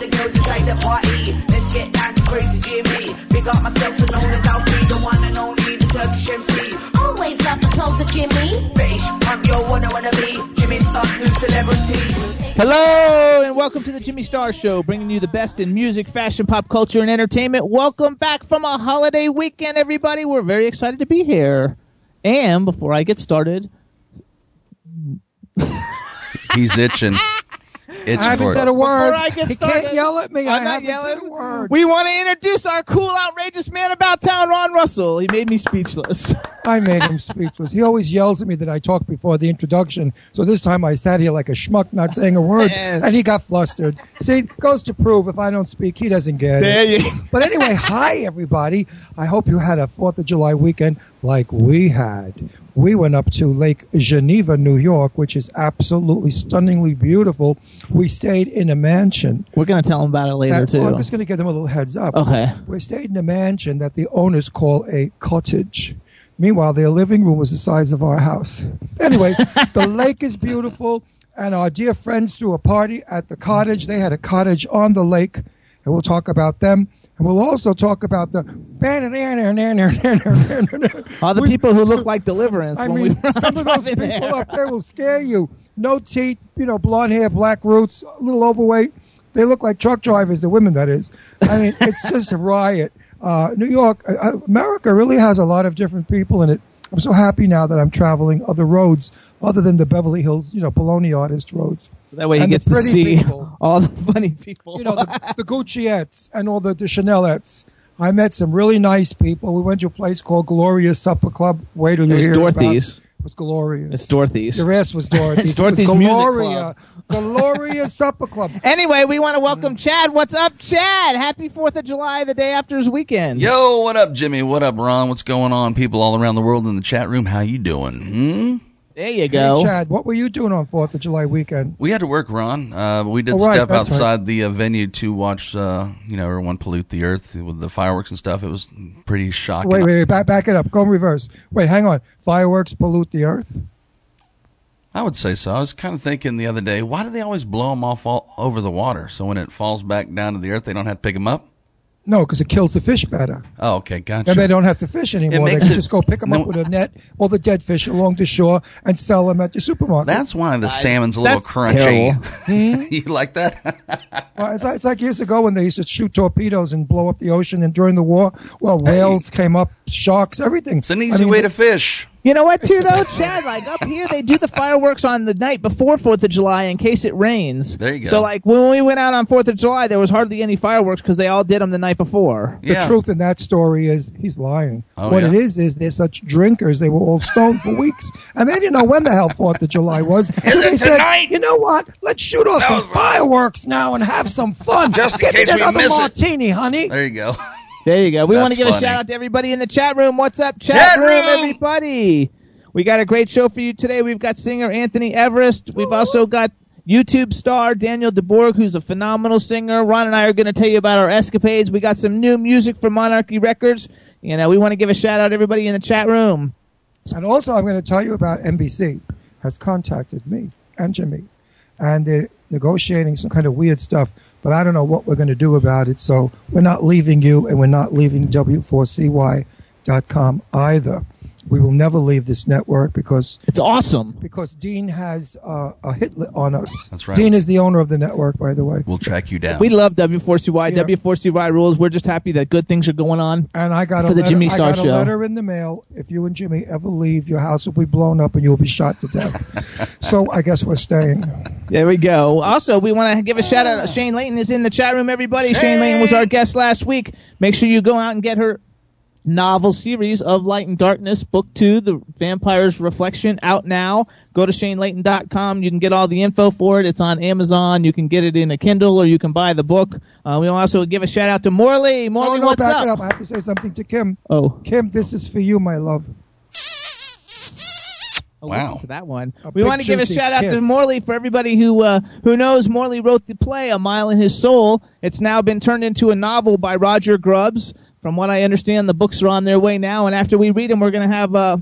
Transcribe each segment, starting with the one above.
Test me. Big up the girls inside the party. Let's get down to crazy Jimmy. Big up myself, to known as Alfie, the one and only, the Turkish MC. Always love the clothes of Jimmy. British, I'm yo, what I wanna be. Jimmy Star, new celebrity. Hello and welcome to the Jimmy Star Show, bringing you the best in music, fashion, pop culture, and entertainment. Welcome back from a holiday weekend, everybody. We're very excited to be here. And before I get started, He's itching. Itching I haven't for said a word. before I get he started, can't yell at me. I I'm not haven't yelling. said a word. We want to introduce our cool, outrageous man about town, Ron Russell. He made me speechless. I made him speechless. He always yells at me that I talk before the introduction. So this time I sat here like a schmuck, not saying a word, and he got flustered. See, goes to prove if I don't speak, he doesn't get there it. you. But anyway, hi everybody. I hope you had a Fourth of July weekend like we had. We went up to Lake Geneva, New York, which is absolutely stunningly beautiful. We stayed in a mansion. We're gonna tell them about it later that- too. well, I'm just going to give them a little heads up. Okay. We stayed in a mansion that the owners call a cottage. Meanwhile, their living room was the size of our house. Anyway, the lake is beautiful, and our dear friends threw a party at the cottage. They had a cottage on the lake, and we'll talk about them. And we'll also talk about the. All the We- people who look like Deliverance. I mean, some of those people there. up there will scare you. No teeth, you know, blonde hair, black roots, a little overweight. They look like truck drivers, the women, that is. I mean, it's just a riot. Uh, New York, uh, uh, America really has a lot of different people in it. I'm so happy now that I'm traveling other roads other than the Beverly Hills, you know, Poloni artist roads. So that way he And gets to see people. all the funny people. You know, the, the Gucciettes and all the, the Chanelettes. I met some really nice people. We went to a place called Glorious Supper Club. Wait till you hear Dorothy's. About was glorious. it's Dorothy's. Your ass was Dorothy's. It's Dorothy's it was Music Gloria. Gloria Supper Club. Anyway, we want to welcome Chad. What's up, Chad? Happy Fourth of July, the day after his weekend. Yo, what up, Jimmy? What up, Ron? What's going on? People all around the world in the chat room, how you doing? Hmm? There you go. Hey, Chad, what were you doing on Fourth of July weekend? We had to work, Ron. Uh, we did Oh, right, step that's right. outside the uh, venue to watch, uh, you know, everyone pollute the earth with the fireworks and stuff. It was pretty shocking. Wait, wait, wait, back, back it up. Go in reverse. Wait, hang on. Fireworks pollute the earth? I would say so. I was kind of thinking the other day, why do they always blow them off all over the water? So when it falls back down to the earth, they don't have to pick them up? No, because it kills the fish better. Oh, okay, gotcha. And they don't have to fish anymore. They can it- just go pick them no- up with a net, all the dead fish along the shore, and sell them at the supermarket. That's why the salmon's a little that's crunchy. terrible. you like that? Well, it's, like, it's like years ago when they used to shoot torpedoes and blow up the ocean, and during the war, well, whales came up, sharks, everything. it's an easy I mean, way to fish. You know what, too, though, Chad? Like up here, they do the fireworks on the night before Fourth of July in case it rains. There you go. So, like when we went out on Fourth of July, there was hardly any fireworks because they all did them the night before. The Yeah. truth in that story is he's lying. Oh, what yeah? it is is they're such drinkers. They were all stoned for weeks, and they didn't know when the hell Fourth of July was. So Is they it said, tonight? "You know what? Let's shoot off some fireworks now and have some fun. Just in Get me case we another miss it." martini, honey." There you go. There you go. We want to give a shout out to everybody in the chat room. What's up, chat, Chat room, room! everybody? We got a great show for you today. We've got singer Anthony Everest. We've also got YouTube star Daniel de Bourg, who's a phenomenal singer. Ron and I are going to tell you about our escapades. We got some new music from Monarchy Records. You know, we want to give a shout out to everybody in the chat room. And also, I'm going to tell you about NBC has contacted me and Jimmy, and they're negotiating some kind of weird stuff. But I don't know what we're going to do about it. So we're not leaving you, and we're not leaving W4CY.com either. We will never leave this network because It's awesome. because Dean has uh, a hit li- on us. That's right. Dean is the owner of the network, by the way. We'll track you down. We love W4CY. Yeah. W4CY rules. We're just happy that good things are going on. And I got For a the letter, Jimmy I Star got Show. a letter in the mail. If you and Jimmy ever leave, your house will be blown up and you'll be shot to death. so I guess we're staying. There we go. Also, we want to give a shout out. Shane Layton is in the chat room, everybody. Shane Layton was our guest last week. Make sure you go out and get her novel series of Light and Darkness, book two, The Vampire's Reflection, out now. Go to shanelayton.com. You can get all the info for it. It's on Amazon. You can get it in a Kindle or you can buy the book. Uh, we also give a shout out to Morley. Morley, oh, no, what's back up? it up. I have to say something to Kim. Oh, Kim, this is for you, my love. Oh, Wow. listen to that one. A we want to give a juicy shout out to. Morley for everybody who uh, who knows. Morley wrote the play "A Mile in His Soul." It's now been turned into a novel by Roger Grubbs. From what I understand, the books are on their way now, and after we read them, we're going to have a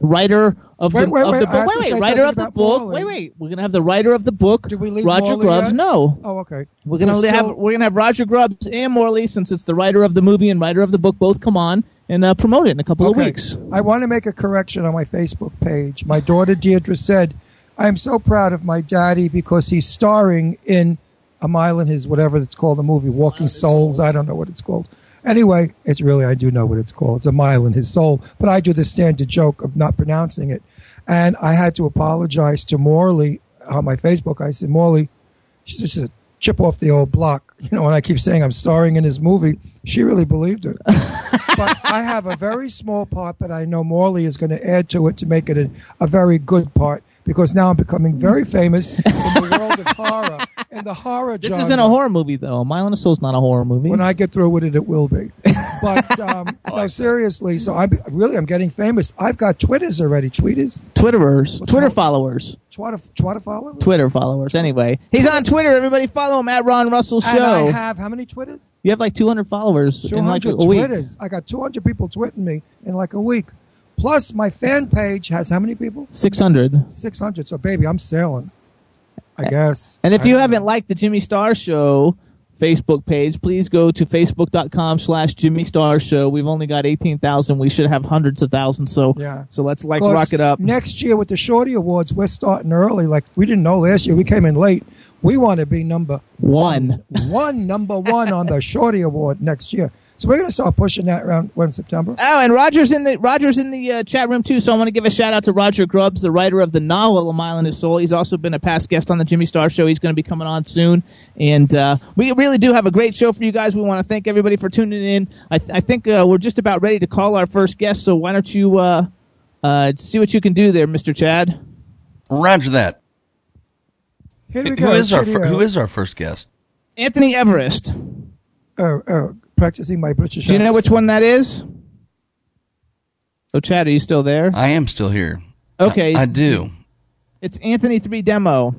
writer of Wait, the wait, of wait, the book. Wait, wait, writer of the book. Morley. Wait, wait. We're going to have the writer of the book. Did we leave Roger Morley Grubbs? yet? No, Oh, okay. we're going to have still- we're going to have Roger Grubbs and Morley since it's the writer of the movie and writer of the book both come on and uh, promote it in a couple of weeks. I want to make a correction on my Facebook page. My daughter Deirdre said, "I am so proud of my daddy because he's starring in a mile in his whatever it's called, the movie Walking Souls. I don't know what it's called. Anyway, it's really I do know what it's called. It's a mile in his soul, but I do the standard joke of not pronouncing it, and I had to apologize to Morley on my Facebook. I said, Morley, she's just a chip off the old block. You know, and I keep saying I'm starring in his movie, she really believed it but I have a very small part that I know Morley is going to add to it to make it a, a very good part because now I'm becoming very famous in the world of horror and the horror This genre. isn't a horror movie though. A Mile in His Soul is not a horror movie. When I get through with it, it will be. But um, no, seriously. So I'm really I'm getting famous. I've got Twitters already. Tweeters, Twitterers, What's Twitter that? followers. Twitter, Twitter followers. Twitter followers. Anyway, he's on Twitter. Everybody follow him at Ron Russell And I Show. have how many Twitters? you have like 200 followers in like 200 a week. Twitters. I got 200 people tweeting me in like a week. Plus, my fan page has how many people? 600. 600. So, baby, I'm sailing. I guess. And if I you haven't know. liked the Jimmy Star Show Facebook page, please go to facebook.com slash Jimmy Star Show. We've only got 18,000. We should have hundreds of thousands. So, Yeah. so let's like course, rock it up. Next year with the Shorty Awards, we're starting early. Like we didn't know last year. We came in late. We want to be number One. one, number one on the Shorty Award next year. So we're going to start pushing that around when September. Oh, and Roger's in the Roger's in the uh, chat room too. So I want to give a shout out to Roger Grubbs, the writer of the novel "A Mile in His Soul." He's also been a past guest on the Jimmy Star Show. He's going to be coming on soon, and uh, we really do have a great show for you guys. We want to thank everybody for tuning in. I, th- I think uh, we're just about ready to call our first guest. So why don't you uh, uh, see what you can do there, Mister Chad? Roger that. Here we go. is our fir- who is our first guest? Anthony Everest. Oh, uh, practicing my British? Do you know which one that is? Oh, Chad, are you still there? I am still here. Okay. I, I do. It's Anthony Three Demo.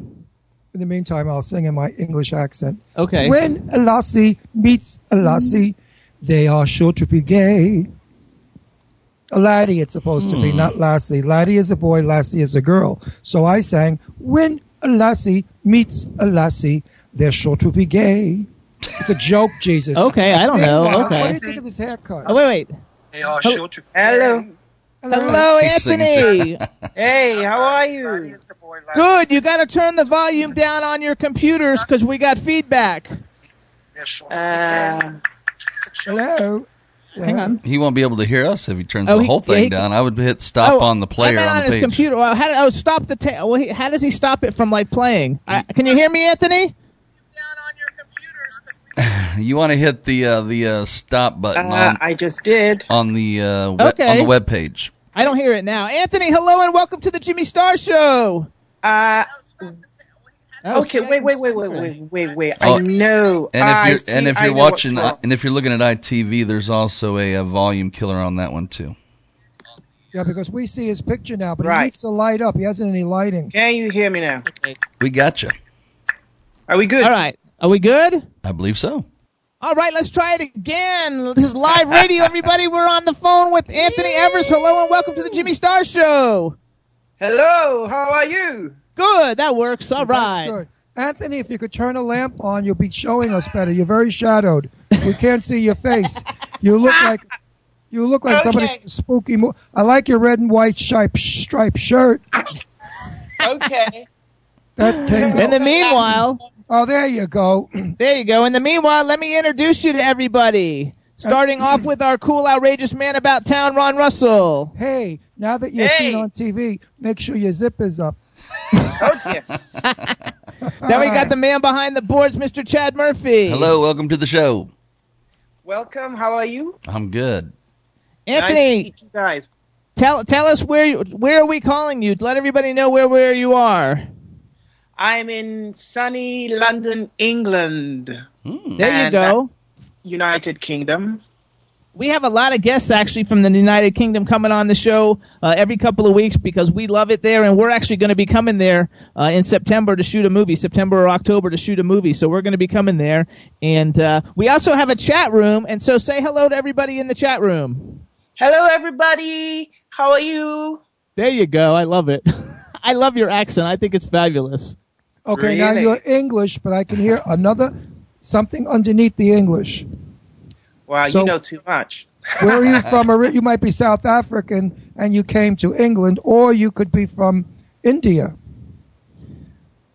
In the meantime, I'll sing in my English accent. Okay. When a lassie meets a lassie, they are sure to be gay. A laddie, it's supposed to be, hmm. not lassie. Laddie is a boy, lassie is a girl. So I sang, When a lassie meets a lassie, they're sure to be gay. It's a joke, Jesus. Okay, I don't know. Meanwhile, What do you think of this haircut? Oh, wait, wait. Hello. Hello, He's singing Anthony. Hey, how are you? Good. You got to turn the volume down on your computers because we got feedback. Uh, Hello. Hang on. He won't be able to hear us if he turns Oh, the whole yeah, thing he- down. I would hit stop on the player I meant on on the his page. computer. Well, how, oh, stop the ta- well, he, How does he stop it from like playing? I, can you hear me, Anthony? You want to hit the uh, the uh, stop button uh, on, I just did. on the uh, we- Okay. on the web page. I don't hear it now. Anthony, hello and welcome to the Jimmy Star Show. Uh, Oh, okay, wait, wait, wait, wait, wait, wait, wait. Oh, I know. And if you're see, and if you're watching uh, and if you're looking at ITV, there's also a, a volume killer on that one too. Yeah, because we see his picture now, but he needs to light up. He hasn't any lighting. Can you hear me now? We got you. Are we good? All right. Are we good? I believe so. All right, let's try it again. This is live radio, everybody. We're on the phone with Anthony Evers. Hello and welcome to the Jimmy Star Show. Hello, how are you? Good, that works. All That's good. Anthony, if you could turn a lamp on, you'll be showing us better. You're very shadowed. We can't see your face. You look like you look like somebody Okay. from a spooky. Mo- I like your red and white striped striped shirt. Okay. That tingle. In the meanwhile, oh, there you go. there you go. In the meanwhile, let me introduce you to everybody. Starting off with our cool, outrageous man about town, Ron Russell. hey, now that you're Hey. seen on TV, make sure your zip is up. Oh dear. then we got the man behind the boards, Mr. Chad Murphy. Hello, welcome to the show. Welcome. How are you? I'm good. Nice to Anthony. meet you guys. Tell tell us where you, where are we calling you? To let everybody know where where you are. I'm in sunny London, England, There you go. United Kingdom. We have a lot of guests actually from the United Kingdom coming on the show uh, every couple of weeks because we love it there, and we're actually going to be coming there uh, in September to shoot a movie, September or October to shoot a movie. So we're going to be coming there, and uh, we also have a chat room. And so say hello to everybody in the chat room. Hello, everybody. How are you? There you go. I love it. I love your accent. I think it's fabulous. Okay, now you're English, but I can hear another something underneath the English. Wow, So- you know too much. Where are you from? You might be South African and you came to England, or you could be from India.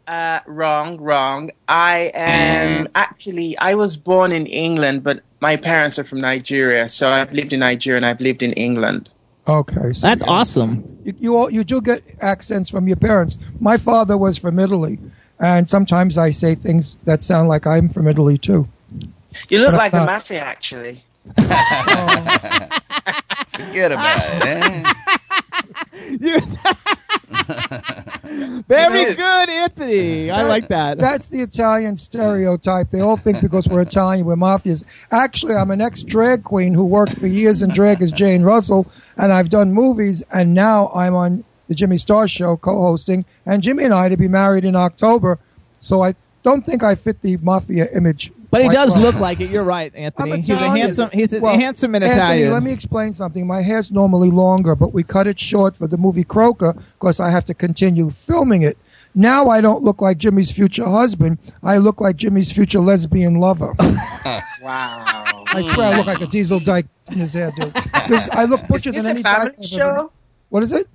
Uh, wrong, wrong. I am actually, I was born in England, but my parents are from Nigeria. So I've lived in Nigeria and I've lived in England. Okay, so That's awesome. you you, all, you do get accents from your parents. My father was from Italy, and sometimes I say things that sound like I'm from Italy too. You look But like the mafia, actually. Forget about it. Eh? Very good, Anthony. I like that. That's the Italian stereotype. They all think because we're Italian, we're mafias. Actually, I'm an ex drag queen who worked for years in drag as Jane Russell, and I've done movies, and now I'm on the Jimmy Star Show co-hosting, and Jimmy and I to be married in October. So I don't think I fit the mafia image. But he does well. look like it. You're right, Anthony. I'm He's a handsome. He's a Well, handsome and Anthony, Italian. let me explain something. My hair's normally longer, but we cut it short for the movie Croker because I have to continue filming it. Now I don't look like Jimmy's future husband. I look like Jimmy's future lesbian lover. Wow. I swear I look like a diesel dyke in his hair, dude. 'Cause I look Is butcher than any dyke family I've ever show? What is it?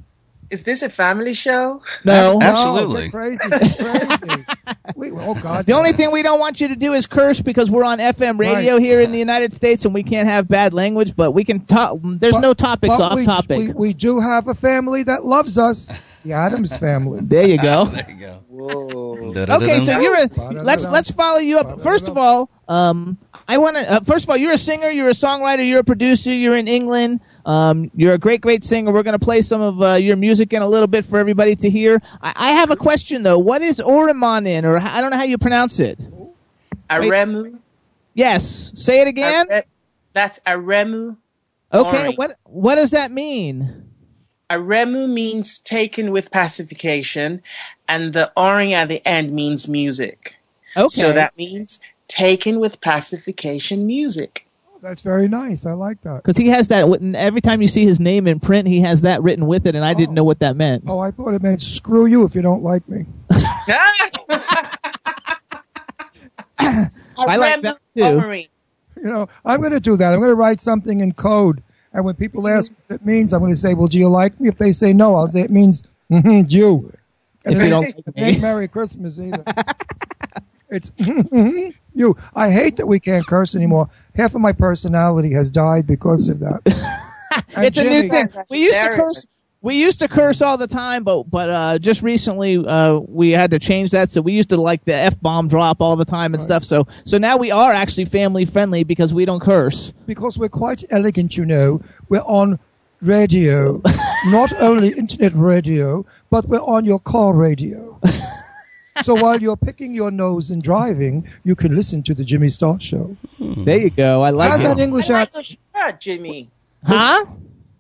Is this a family show? no. Absolutely. No, crazy, crazy. Wait, oh God. The only thing we don't want you to do is curse because we're on FM radio Right. here in the United States and we can't have bad language. But we can talk. There's But- no topics off we, topic. We, we do have a family that loves us. The Adams family. there you go. There you go. Whoa. Okay, so you're a, let's let's follow you up. First of all, um, I want to. Uh, first of all, you're a singer, you're a songwriter, you're a producer, you're in England. Um, you're a great, great singer. We're going to play some of uh, your music in a little bit for everybody to hear. I, I have a question though. What is Oriman in, or I don't know how you pronounce it? Aremu. Yes, say it again. Are- That's Aremu. Okay, what what does that mean? Aremu means taken with pacification, and the oring at the end means music. Okay, So that means taken with pacification music. That's very nice. I like that. because he has that. written- Every time you see his name in print, he has that written with it, and I didn't know what that meant. Oh, I thought it meant screw you if you don't like me. I like that too. Oring. You know, I'm going to do that. I'm going to write something in code. And when people ask what it means, I'm going to say, well, do you like me? If they say no, I'll say it means mm-hmm, you. And If it you don't like me. Merry Christmas either. it's you. I hate that we can't curse anymore. Half of my personality has died because of that. And it's a new thing. We used to curse. We used to curse all the time, but but uh, just recently uh, we had to change that. So we used to like the f bomb drop all the time and stuff. So so now we are actually family friendly because we don't curse. because we're quite elegant, you know. We're on radio, not only internet radio, but we're on your car radio. So while you're picking your nose and driving, you can listen to the Jimmy Star Show. Hmm. There you go. I like How's that English I like accent? shirt, Jimmy. Huh?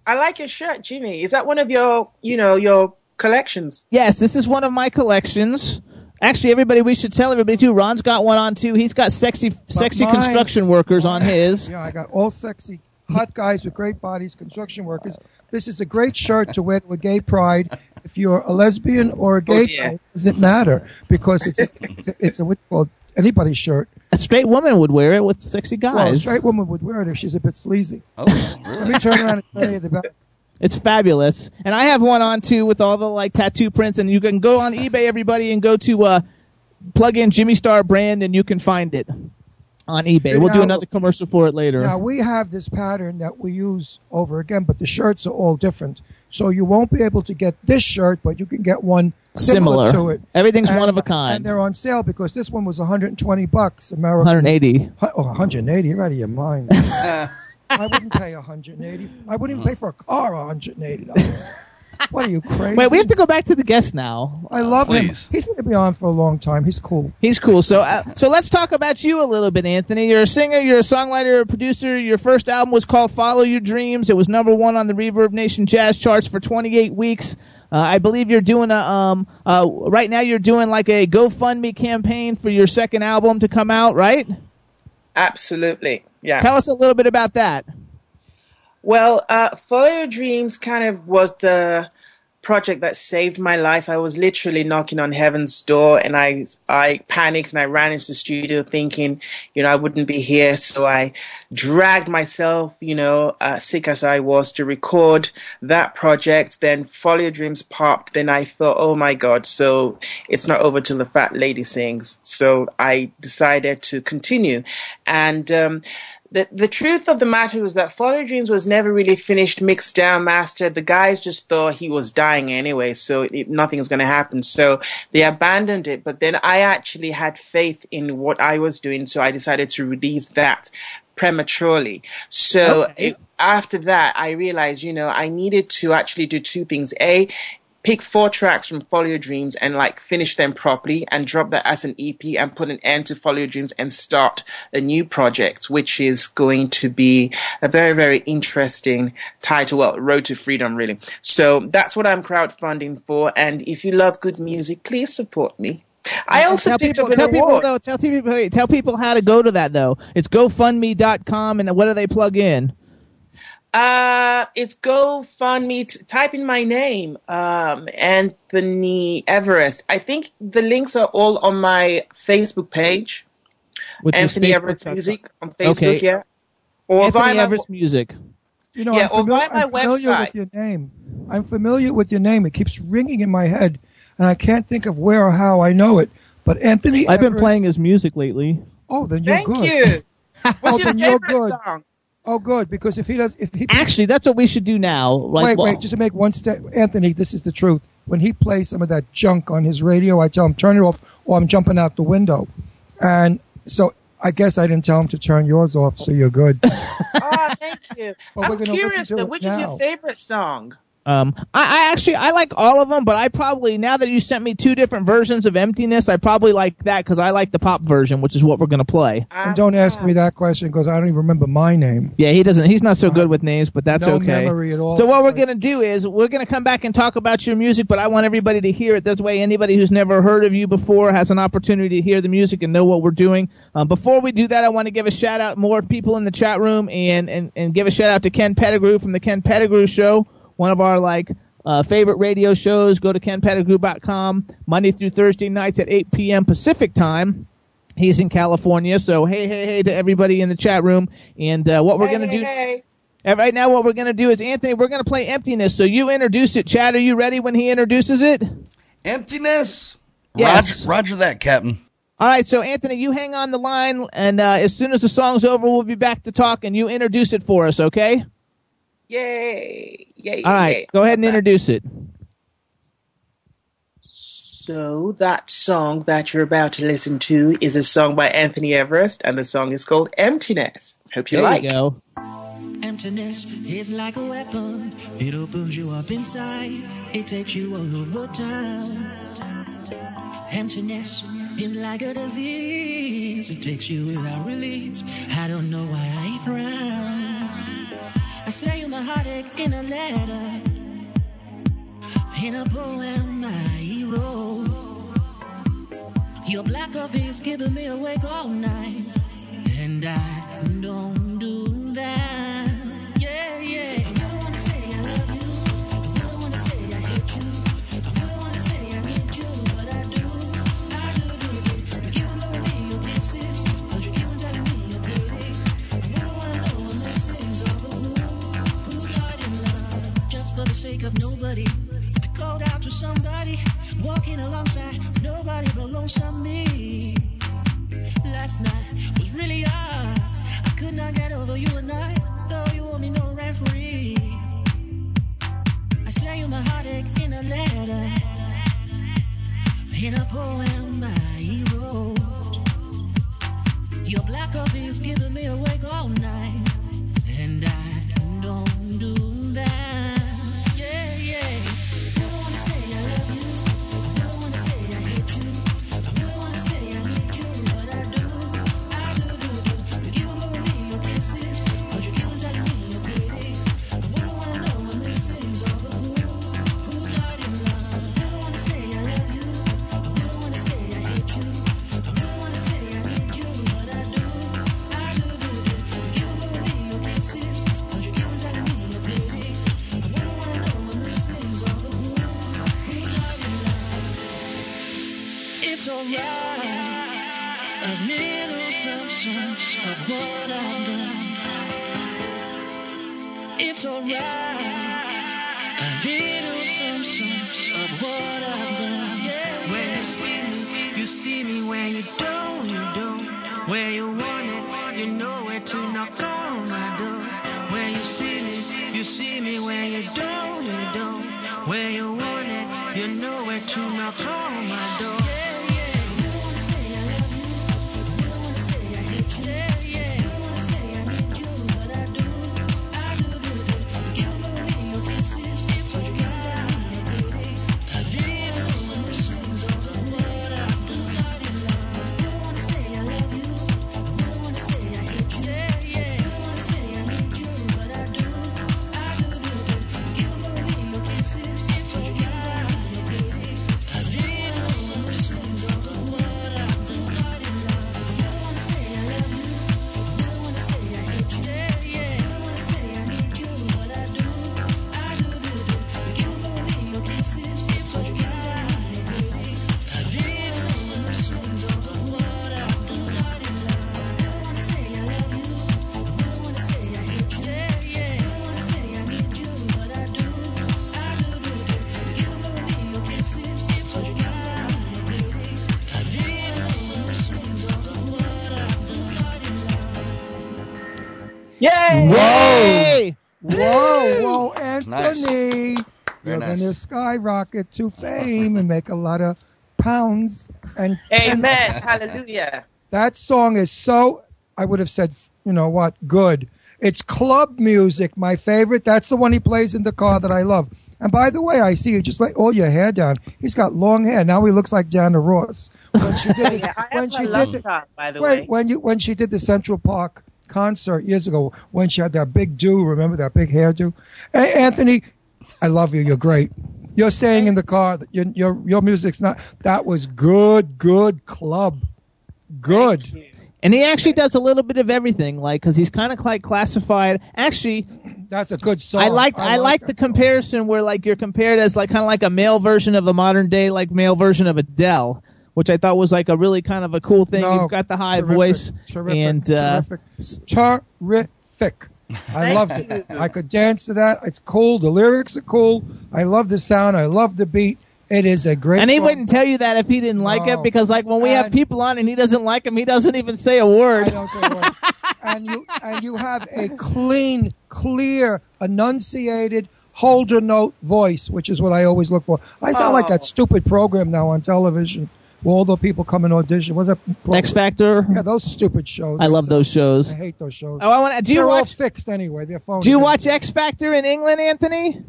I like your shirt, Jimmy. Is that one of your, you know, your collections? Yes, this is one of my collections. Actually, everybody, we should tell everybody too. Ron's got one on too. He's got sexy, sexy mine- construction workers on his. Yeah, I got all sexy, hot guys with great bodies, construction workers. This is a great shirt to wear to a gay pride. If you're a lesbian or a gay, Oh, yeah. guy, it doesn't matter because it's a, it's a, it's a what's called anybody's shirt. A straight woman would wear it with sexy Well, a straight woman would wear it if she's a bit sleazy. Oh, Let me turn around and tell you the back. It's fabulous. And I have one on too with all the like tattoo prints and you can go on eBay everybody and go to uh plug in Jimmy Star brand and you can find it. On eBay. We'll do another commercial for it later. Now we have this pattern that we use over again, but the shirts are all different. So you won't be able to get this shirt, but you can get one similar, Similar. to it. Everything's And- one of a kind. And they're on sale because this one was 120 bucks American. 180. Oh, 180. You're out of your mind. I wouldn't pay 180. I wouldn't even pay for a car 180. Dollars. what are you crazy? Wait, we have to go back to the guest now. I love him. He's going to be on for a long time. He's cool. He's cool. So, uh, so let's talk about you a little bit, Anthony. You're a singer, you're a songwriter, a producer. Your first album was called "Follow Your Dreams." It was number one on the Reverb Nation Jazz charts for 28 weeks. Uh, I believe you're doing a um uh right now. You're doing like a GoFundMe campaign for your second album to come out, right? Absolutely. Yeah. Tell us a little bit about that. Well, uh, Follow Your Dreams kind of was the project that saved my life. I was literally knocking on heaven's door and I, I panicked and I ran into the studio thinking, you know, I wouldn't be here. So I dragged myself, you know, uh, sick as I was to record that project. Then Follow Your Dreams popped. Then I thought, oh my God. So it's not over till the fat lady sings. So I decided to continue. And, um, the the truth of the matter was that Follow Dreams was never really finished, mixed down, mastered. The guys just thought he was dying anyway, so it, nothing's going to happen. So they abandoned it. But then I actually had faith in what I was doing, so I decided to release that prematurely. So Okay. it, after that, I realized, you know, I needed to actually do two things. A, pick four tracks from Follow Your Dreams and like finish them properly and drop that as an EP and put an end to Follow Your Dreams and start a new project, which is going to be a very, very interesting title. Well, Road to Freedom, really. So that's what I'm crowdfunding for. And if you love good music, please support me. I also tell picked people, tell people award. though, tell people, tell people how to go to that though. It's GoFundMe.com, and what do they plug in? Uh, it's GoFundMe. T- type in my name, um, Anthony Everest. I think the links are all on my Facebook page, Which is Anthony Everest Music on Facebook. Okay. Yeah, or Anthony via my- Everest Music. You know, Yeah, I'm, or famil- via my I'm familiar website. with your name. I'm familiar with your name. It keeps ringing in my head, and I can't think of where or how I know it. But Anthony, I've been playing his music lately. Oh, then you're Thank good. Thank you. What's Oh, your then you're favorite good. song? Oh, good. Because if he does, if he Actually, that's what we should do now. Like, wait, well, wait, just to make one step, Anthony, this is the truth. When he plays some of that junk on his radio, I tell him turn it off, or I'm jumping out the window. And so I guess I didn't tell him to turn yours off, so you're good. Oh, thank you. Well, we're I'm gonna curious listen to though. it Which is your favorite song? Um, I, I actually I like all of them, but I probably now that you sent me two different versions of Emptiness, I probably like that because I like the pop version, which is what we're gonna play. and don't ask me that question because I don't even remember my name. Yeah, he doesn't. He's not so good with names, but that's No okay. memory at all. So what we're gonna do is we're gonna come back and talk about your music, but I want everybody to hear it. This way, anybody who's never heard of you before has an opportunity to hear the music and know what we're doing. Um, before we do that, I want to give a shout out more people in the chat room and, and and give a shout out to Ken Pettigrew from the Ken Pettigrew Show, one of our like. Uh, favorite radio shows. Go to kenpettigrew.com Monday through Thursday nights at 8 p.m. Pacific time. He's in California, so hey, hey, hey to everybody in the chat room. And uh, what we're gonna Hey, do hey. and right now, what we're going to do is, Anthony, we're going to play Emptiness. So you introduce it. Chad, are you ready when he introduces it? Emptiness. Yes. Roger, Roger that, Captain. All right, so Anthony, you hang on the line, and uh, as soon as the song's over, we'll be back to talk, and you introduce it for us, okay? Yay! Yay! All right, yay. go ahead and introduce it. So that song that you're about to listen to is a song by Anthony Everest, and the song is called Emptiness. Hope you There like. you go. Emptiness is like a weapon. It opens you up inside. It takes you all over town. Emptiness is like a disease. It takes you without release. I don't know why I frown. I say you my heartache in a letter. In a poem I wrote. Your black coffee's keeping me awake all night. And I don't do that. sake of nobody. I called out to somebody, walking alongside nobody but lonesome me. Last night was really hard. I could not get over you and I, though you owe me no rent free. I sent you my heartache in a letter, in a poem I wrote. Your black coffee's giving me awake all night, and I don't do It's alright. A little something of what I've done. It's alright. A little something of what I've done. When you see me, you see me. When you don't, you don't. Where you want it, you know where to knock on my door. When you see me, you see me. When you don't, you don't. Where you want it, you know where to knock on my door. Whoa, Anthony. Very You're nice. going to skyrocket to fame and make a lot of pounds. And Amen. Hallelujah. that song is so, I would have said, you know what, good. It's club music, my favorite. That's the one he plays in the car that I love. And by the way, I see you just let all your hair down. He's got long hair. Now he looks like Diana Ross. When she did, his, Yeah, I when have she did love top, by the wait, way. when you when she did the Central Park concert years ago, when she had that big do, remember that big hairdo? Hey, Anthony, I love you. You're great. You're staying in the car. Your your your music's not. That was good, good club, good. And he actually does a little bit of everything, like because he's kind of like classified. Actually, That's a good song. I like I, like, the that song. comparison where like you're compared as like kind of like a male version of a modern day like male version of Adele, which I thought was like a really kind of a cool thing. No, You've got the high terrific, voice terrific, and uh, terrific, terrific. I loved it. I could dance to that. It's cool. The lyrics are cool. I love the sound. I love the beat. It is a great. and he song. wouldn't tell you that if he didn't like it because like when we have people on and he doesn't like him, he doesn't even say a I word. don't say a word. and you and you have a clean, clear, enunciated Holder note voice, which is what I always look for. I sound like that Oh. stupid program now on television where all the people come and audition. What's that? program? X Factor. Yeah, those stupid shows. I love say. those shows. I hate those shows. Oh, I want. Do you They're all watch? fixed anyway. They're phony. Do you watch X Factor in England, Anthony?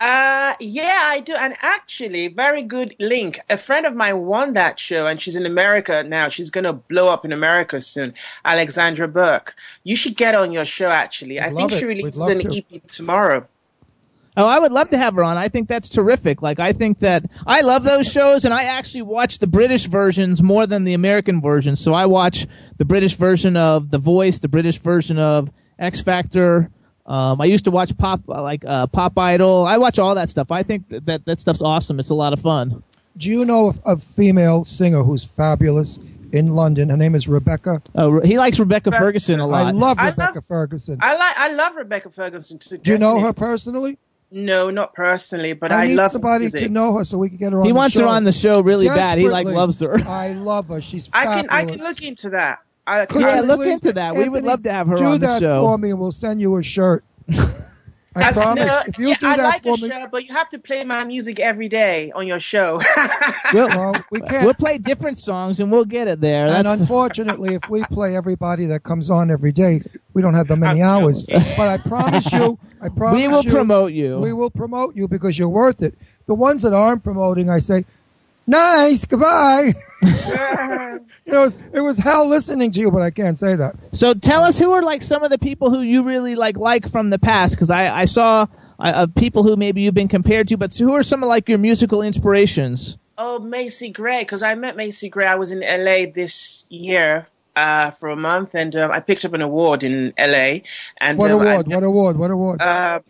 Uh, yeah, I do. And actually, very good link. A friend of mine won that show, and she's in America now. She's going to blow up in America soon. Alexandra Burke. You should get on your show, actually. I We'd think love she it. We'd releases an to. EP tomorrow. Oh, I would love to have her on. I think that's terrific. Like, I think that I love those shows, and I actually watch the British versions more than the American versions. So I watch the British version of The Voice, the British version of X Factor. Um, I used to watch Pop, uh, like uh, Pop Idol. I watch all that stuff. I think that, that that stuff's awesome. It's a lot of fun. Do you know of a female singer who's fabulous in London? Her name is Rebecca. Oh, he likes Rebecca Ferguson a lot. I love I Rebecca love- Ferguson. I like. I love Rebecca Ferguson too. Do you know her personally? No, not personally, but I, I need love somebody music. to know her so we can get her on he the wants show. her on the show really bad. He like loves her. I love her. She's Fabulous. I can. I can look into that. I, Could Yeah, you look into that. We would love to have her do on the that show. for me, and we'll send you a shirt. I That's- promise. no, if you yeah, do I that like for your me, show, but you have to play my music every day on your show. We'll, well, we can't. we'll play different songs and we'll get it there. and unfortunately, if we play everybody that comes on every day, we don't have that many I'm hours. But I promise you, I promise we will you, promote you. We will promote you because you're worth it. The ones that aren't promoting, I say, nice, goodbye. it was, it was hell listening to you, but I can't say that. So tell us who are like some of the people who you really like like from the past because I, I saw uh, uh, people who maybe you've been compared to, but who are some of like your musical inspirations? oh, Macy Gray, because I met Macy Gray. I was in LA this year uh, for a month, and um, I picked up an award in LA. And What um, I- award? What award? What award? uh,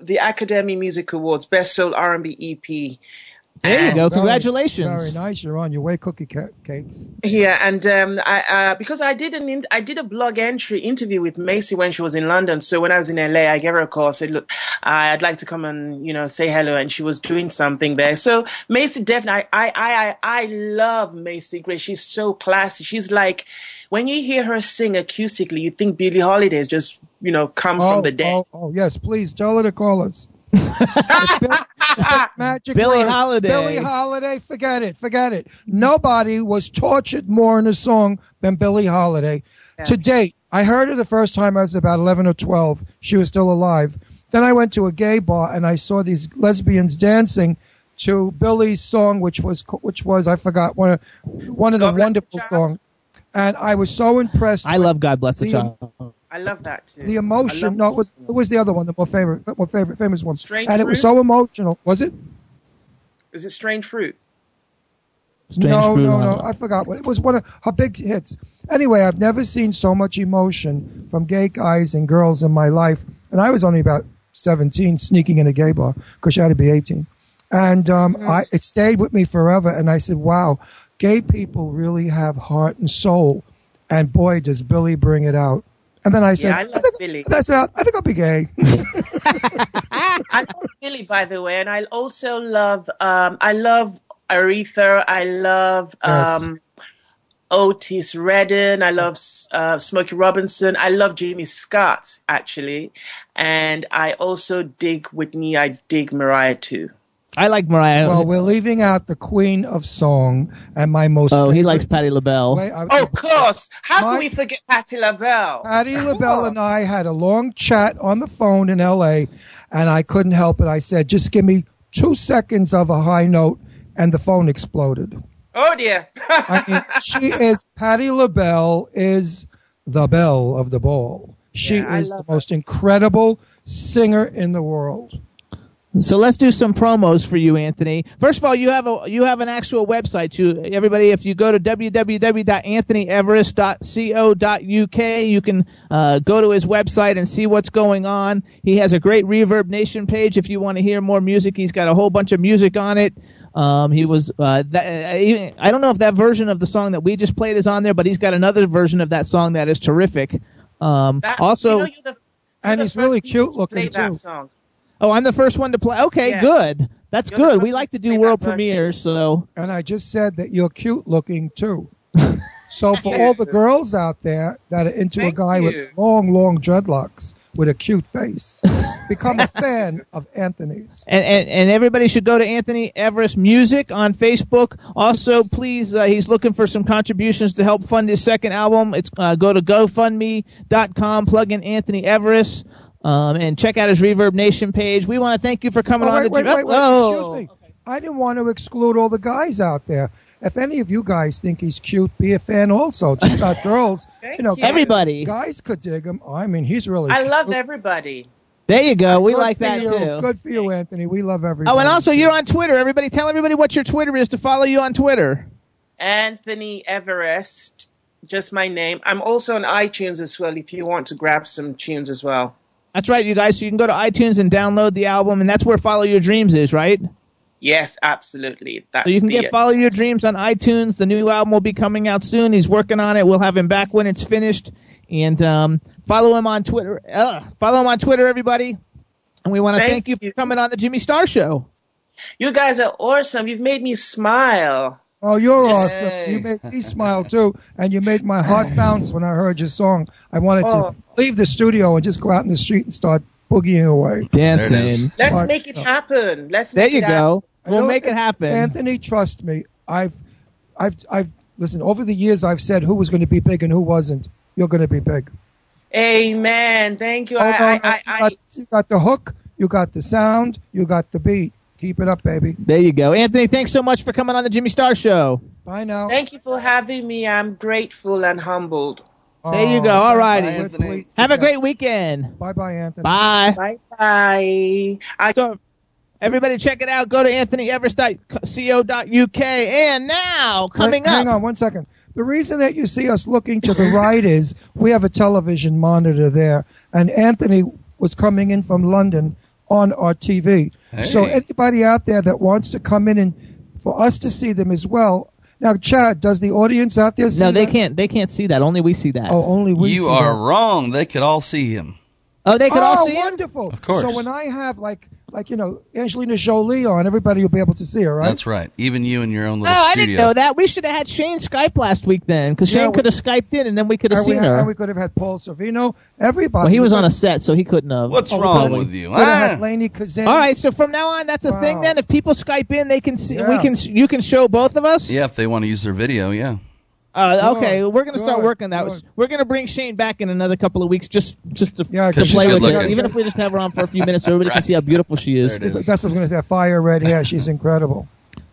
the Academy Music Awards, Best Soul R&B EP. There you go. Very- Congratulations. Very nice. You're on your way, cookie ca- cakes. Yeah, and um, I uh, because I did an in- I did a blog entry interview with Macy when she was in London. So when I was in LA, I gave her a call. I said, "Look, I'd like to come and you know say hello," and she was doing something there. So Macy, definitely, I I I I love Macy Gray. She's so classy. She's like when you hear her sing acoustically, you think Billie Holiday has just you know come Oh, from the dead. oh, oh, yes. Please tell her to call us. It's Bill- it's magic Billie word. Holiday. Billie Holiday. Forget it. Forget it. Nobody was tortured more in a song than Billie Holiday. To date, I heard her the first time I was about 11 or 12. She was still alive. Then I went to a gay bar and I saw these lesbians dancing to Billie's song, which was which was I forgot one of one of the God the wonderful Child. songs. And I was so impressed. I love God Bless the The- Child. I love that too. the emotion. No, it was it was the other one, the more favorite, more favorite, famous one. Strange and it was so emotional. Was it? Is it Strange Fruit? Strange no, Fruit no, no. I forgot. what It was one of her big hits. Anyway, I've never seen so much emotion from gay guys and girls in my life. And I was only about 17, sneaking in a gay bar because you had to be 18. And um, I, it stayed with me forever. And I said, wow, gay people really have heart and soul. And boy, does Billie bring it out. And then I said, Yeah, I love think, Billie. I said, I think I'll be gay. I love Billie, by the way, and I also love um, I love Aretha. I love Yes. um, Otis Redding. I love uh, Smokey Robinson. I love Jimmy Scott actually, and I also dig Whitney. I dig Mariah too. I like Mariah. well, we're leaving out the queen of song and my most. oh, he likes Patti LaBelle. Wait, I- Oh, of course. How My- can we forget Patti LaBelle? Patti Of LaBelle and. I had a long chat on the phone in L.A., and I couldn't help it. I said, "Just give me two seconds of a high note," and the phone exploded. Oh dear. I mean, she is Patti LaBelle is the belle of the ball. She Yeah, is the her. most incredible singer in the world. So let's do some promos for you, Anthony. First of all, you have a you have an actual website. You everybody, if you go to www.anthonyeverest.co.uk, you can uh, go to his website and see what's going on. He has a great Reverb Nation page. If you want to hear more music, he's got a whole bunch of music on it. Um, he was uh, that, uh, I don't know if that version of the song that we just played is on there, but he's got another version of that song that is terrific. Um, That- also, you know, the, And he's really cute looking, play that too. Song. Oh, I'm the first one to play. Okay, Yeah. good. That's You're good. We like to do world premieres, so. And I just said that you're cute looking too. so for all the girls out there that are into a guy you. with long, long dreadlocks with a cute face, become a fan of Anthony's. And, and, and everybody should go to Anthony Everest Music on Facebook. Also, please, uh, he's looking for some contributions to help fund his second album. It's uh, go to GoFundMe.com, plug in Anthony Everest, um, and check out his Reverb Nation page. We want to thank you for coming Oh, on the wait, wait, wait, Whoa. excuse me. I didn't want to exclude all the guys out there. If any of you guys think he's cute, be a fan also. Just not girls. Thank you know, you. Everybody. guys could dig him. I mean, he's really. I love everybody. There you go. We Good like that you. too. Good for you, Anthony. We love everybody. Oh, and also you're on Twitter. Everybody, tell everybody what your Twitter is to follow you on Twitter. Anthony Everest, just my name. I'm also on iTunes as well if you want to grab some tunes as well. That's right, you guys. So you can go to iTunes and download the album, and that's where Follow Your Dreams is, right? Yes, absolutely. That's So you can get Follow Your Dreams on iTunes. The new album will be coming out soon. He's working on it. We'll have him back when it's finished. And um, follow him on Twitter. Ugh. follow him on Twitter, everybody. And we want to Thank thank you for coming on the Jimmy Star Show. You guys are awesome. You've made me smile. Oh, you're Yay. awesome. You made me smile too, and you made my heart bounce when I heard your song. I wanted Oh. to leave the studio and just go out in the street and start boogieing away. Dancing. Let's Right. make it happen. Let's There make you it happen. go. I We'll make it happen. Anthony, trust me. I've, I've, I've listen. Over the years, I've said who was going to be big and who wasn't. You're going to be big. Amen. Thank you. Oh, I, no, I, you, I, I, got, you got the hook. You got the sound. You got the beat. Keep it up, baby. There you go. Anthony, thanks so much for coming on the Jimmy Star Show. Bye now. thank you for having me. I'm grateful and humbled. There you go. Oh, All righty. Bye, Have a great weekend. Bye, bye, Anthony. Bye. Bye bye. I So, everybody check it out. Go to anthonyeverest.co.uk. And now, coming Wait, Hang up. on one second. The reason that you see us looking to the right is we have a television monitor there, and Anthony was coming in from London on our TV. So anybody out there that wants to come in and for us to see them as well. Now, Chad, does the audience out there see No, they that? can't. They can't see that. Only we see that. Oh, only we you see are that. wrong. They could all see him. Oh, they could oh, all see it. wonderful! Of course. So when I have like, like you know, Angelina Jolie on, everybody will be able to see her, right? That's right. Even you in your own Oh, little I didn't know that. We should have had Shane Skype last week then, because Shane we- could have Skyped in, and then we could have And we, seen had- her. and we could have had Paul Sorvino. Everybody. well, he was could- on a set, so he couldn't have. What's Oh, wrong we with you? Could have Ah. had Lainie Kazan. All right, so from now on, that's a thing. Then, if people Skype in, they can see. We can. You can show both of us. Yeah, if they want to use their video, yeah. Uh, Good, okay, we're gonna start good, working that. good. We're gonna bring Shane back in another couple of weeks, just just to, Yeah, to 'cause play with good her. Even if we just have her on for a few minutes, so everybody can see how beautiful she is. There it is. That's what I was going to say. Fire red hair. She's incredible.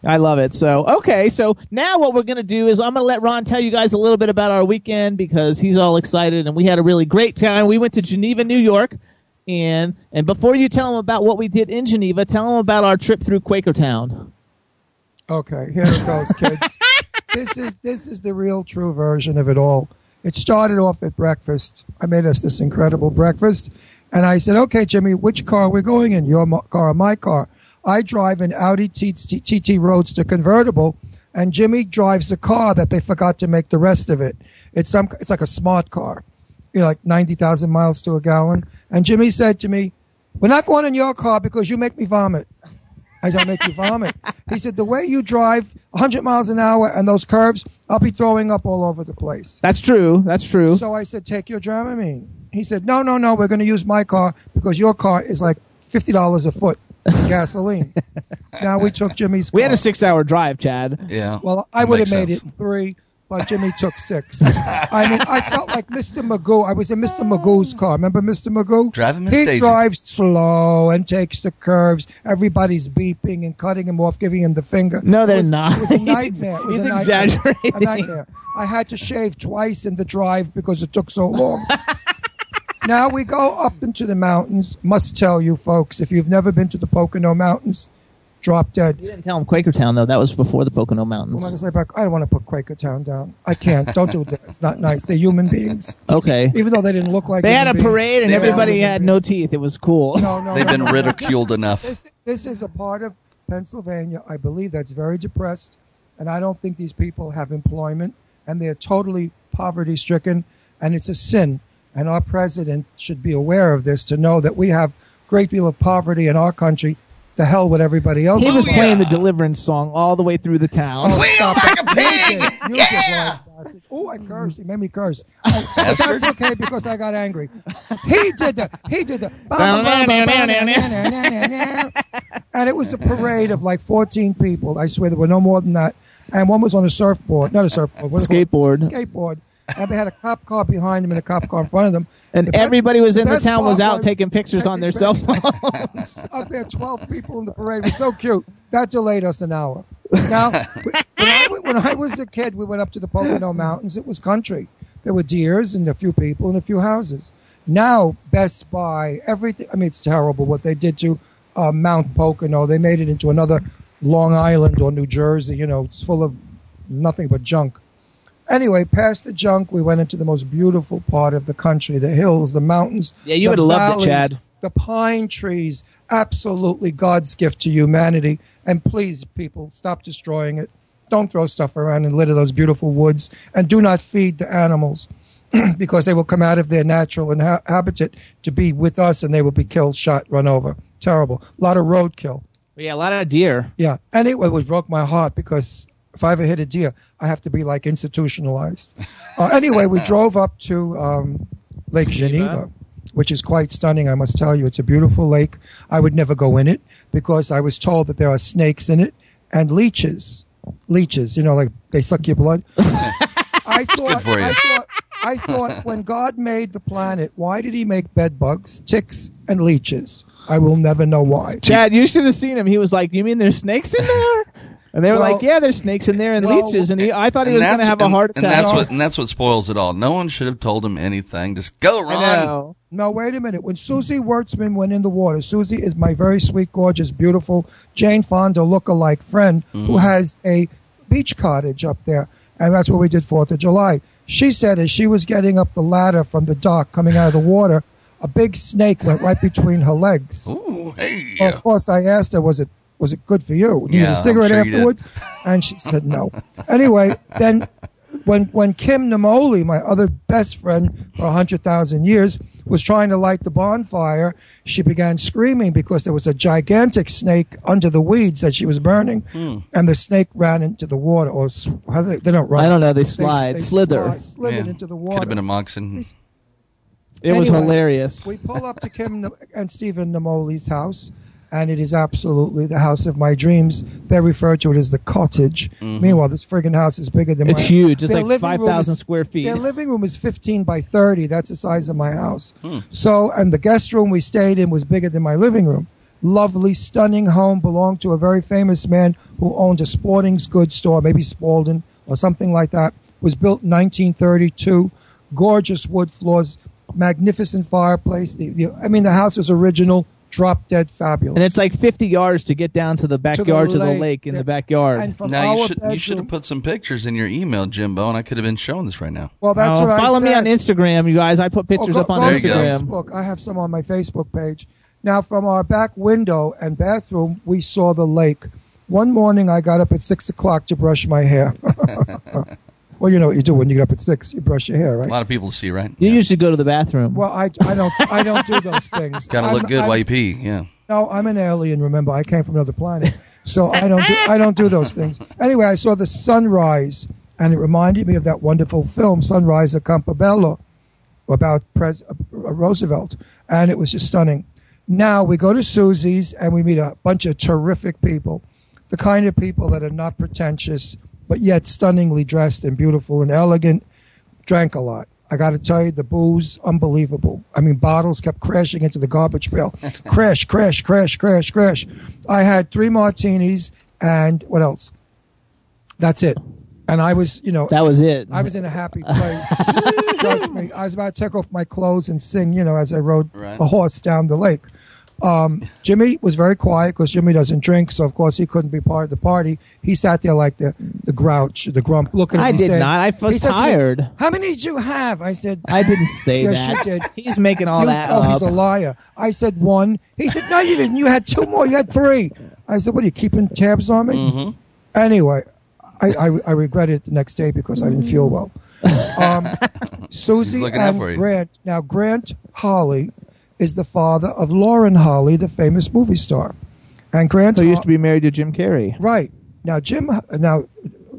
I love it. So, okay. So now what we're going to do is I'm going to let Ron tell you guys a little bit about our weekend because he's all excited and we had a really great time. We went to Geneva, New York. And, and before you tell him about what we did in Geneva, tell him about our trip through Quakertown. Okay, here it goes, kids. This is this is the real true version of it all. It started off at breakfast. I made us this incredible breakfast, and I said, "Okay, Jimmy, which car we're we going in? Your car or my car?" I drive an Audi TT, Roadster convertible, and Jimmy drives a car that they forgot to make the rest of it. It's some. It's like a smart car, you know, like ninety thousand miles to a gallon. And Jimmy said to me, "We're not going in your car because you make me vomit." I said, I'll make you vomit. He said, the way you drive 100 miles an hour and those curves, I'll be throwing up all over the place. That's true. That's true. So I said, take your Dramamine. He said, no, no, no, we're going to use my car because your car is like $50 a foot gasoline. now we took Jimmy's car. we had a six hour drive, Chad. Yeah. Well, I would have made sense. it in three, but Jimmy took six. I mean, I felt like Mr. Magoo. I was in Mr. Magoo's car. Remember Mr. Magoo? Driving Miss He Daisy. drives slow and takes the curves. Everybody's beeping and cutting him off, giving him the finger. No, they're It was- not. It was a nightmare. It was he's a nightmare. exaggerating. A nightmare. I had to shave twice in the drive because it took so long. now we go up into the mountains. Must tell you, folks, if you've never been to the Pocono Mountains, drop dead. You didn't tell him Quakertown, though. That was before the Pocono What am I Mountains. gonna say about? I don't want to put Quakertown down. I can't. Don't do that. It's not nice. They're human beings, Okay. even though they didn't look like. They had a human beings. parade and everybody had no teeth. It was cool. No, no, They've no, been no. ridiculed enough. This, this is a part of Pennsylvania, I believe, that's very depressed, and I don't think these people have employment, and they're totally poverty stricken, and it's a sin. And our president should be aware of this to know that we have a great deal of poverty in our country. The hell with everybody else. He was Oh, playing yeah. the Deliverance song all the way through the town. Oh, Squeal stop like it. a pig! You did. You did, blind bastard. Oh, I mm-hmm. cursed. He made me curse. Oh, but that's okay because I got angry. He did that. He did that. And it was a parade of like 14 people. I swear there were no more than that. And one was on a surfboard, not a surfboard, what do you call it? Skateboard. Skateboard. And they had a cop car behind them and a cop car in front of them. And The best- everybody was in the best town was out taking pictures on their cell phones. up there, 12 people in the parade. It was so cute. That delayed us an hour. Now, when I, when I was a kid, we went up to the Pocono Mountains. It was country. There were deers and a few people and a few houses. Now, Best Buy, everything. I mean, it's terrible what they did to uh, Mount Pocono. They made it into another Long Island or New Jersey. You know, it's full of nothing but junk. Anyway, past the junk, we went into the most beautiful part of the country the hills, the mountains. Yeah, you would've loved it, Chad. The pine trees, absolutely God's gift to humanity. And please, people, stop destroying it. Don't throw stuff around and litter those beautiful woods. And do not feed the animals because they will come out of their natural inha- habitat to be with us and they will be killed, shot, run over. Terrible. A lot of roadkill. yeah, a lot of deer. Yeah. And it, it broke my heart because if I ever hit a deer, I have to be like institutionalized. Uh, anyway, we drove up to um, Lake Geneva. which is quite stunning. I must tell you, it's a beautiful lake. I would never go in it because I was told that there are snakes in it and leeches. Leeches, you know, like they suck your blood. I thought, for you. I thought, I thought when God made the planet, why did He make bed bugs, ticks, and leeches? I will never know why. Chad, you should have seen him. He was like, "You mean there's snakes in there?" And they were Well- like, "Yeah, there's snakes in there and Well, leeches." And he, I thought he was going to that's- have a and- heart And attack. that's what and that's what spoils it all. No one should have told him anything. Just go, I Ron. No, wait a minute. When Susie Wertzman went in the water, Susie is my very sweet, gorgeous, beautiful Jane Fonda look-alike friend who mm-hmm. has a beach cottage up there, and that's what we did Fourth of July. She said as she was getting up the ladder from the dock, coming out of the water, a big snake went right between her legs. Ooh, hey. Well, of course, I asked her, "Was it was it good for you? Did you Yeah, get a I'm cigarette sure afterwards?" And she said no. anyway, then when when Kim Namoli, my other best friend for a hundred thousand years, was trying to light the bonfire, she began screaming because there was a gigantic snake under the weeds that she was burning, Hmm. and the snake ran into the water. Or how do they, they don't run? I don't know, they slide, slither. slide- slithered Yeah. into the water. Could have been a moccasin. It was hilarious. We pull up to Kim and Stephen Namoli's house, and it is absolutely the house of my dreams. They refer to it as the cottage. Mm-hmm. Meanwhile, this friggin' house is bigger than It's my huge. It's like living room 5,000 is- square feet. Their living room is 15 by 30. That's the size of my house. Hmm. So, and the guest room we stayed in was bigger than my living room. Lovely, stunning home belonged to a very famous man who owned a sporting goods store, maybe Spalding or something like that. Was built in 1932. Gorgeous wood floors, magnificent fireplace. The, the, I mean, the house was original, drop dead fabulous. and it's like 50 yards to get down to the backyard to the lake, lake. in Yeah. the backyard. And from Now you our should you should have put some pictures in your email, Jimbo, and I could have been showing this right now. Well, that's Oh, what I follow me on Instagram, you guys. I put pictures Oh, go- up on go There you go. Instagram. Facebook. I have some on my Facebook page. Now, from our back window and bathroom, we saw the lake. One morning, I got up at six o'clock to brush my hair. well, you know what you do when you get up at six. You brush your hair, right? A lot of people see, right? You usually go to the bathroom. Well, I, I don't I don't do those things. Got to I'm- look good I'm- while you pee. Yeah. No, I'm an alien. Remember, I came from another planet, so I don't do, I don't do those things. Anyway, I saw the sunrise, and it reminded me of that wonderful film, Sunrise at Campobello, about Pres- uh, Roosevelt, and it was just stunning. Now we go to Susie's and we meet a bunch of terrific people, the kind of people that are not pretentious but yet stunningly dressed and beautiful and elegant. Drank a lot. I got to tell you, the booze, unbelievable. I mean, bottles kept crashing into the garbage pail. crash, crash, crash, crash, crash. I had three martinis and what else? That's it. And I was, you know, that was it. I was in a happy place. Trust me. I was about to take off my clothes and sing, you know, as I rode Right. a horse down the lake. Um, Jimmy was very quiet because Jimmy doesn't drink, so of course he couldn't be part of the party. He sat there like the, the grouch, the grump, looking at I did saying- not. I felt he said me, tired. How many did you have? I said, I didn't say Yes, that. you did. He's making all you, that oh, up. he's a liar. I said one. He said, no, you didn't. You had two more. You had three. I said, what are you keeping tabs on me? Mm-hmm. Anyway, I, I, I regretted it the next day because I didn't feel well. Um, Susie He's looking out and. Grant. Now, Grant Holly is the father of Lauren Holly, the famous movie star. And Grant Who used to be married to Jim Carrey. right now, Jim. Now,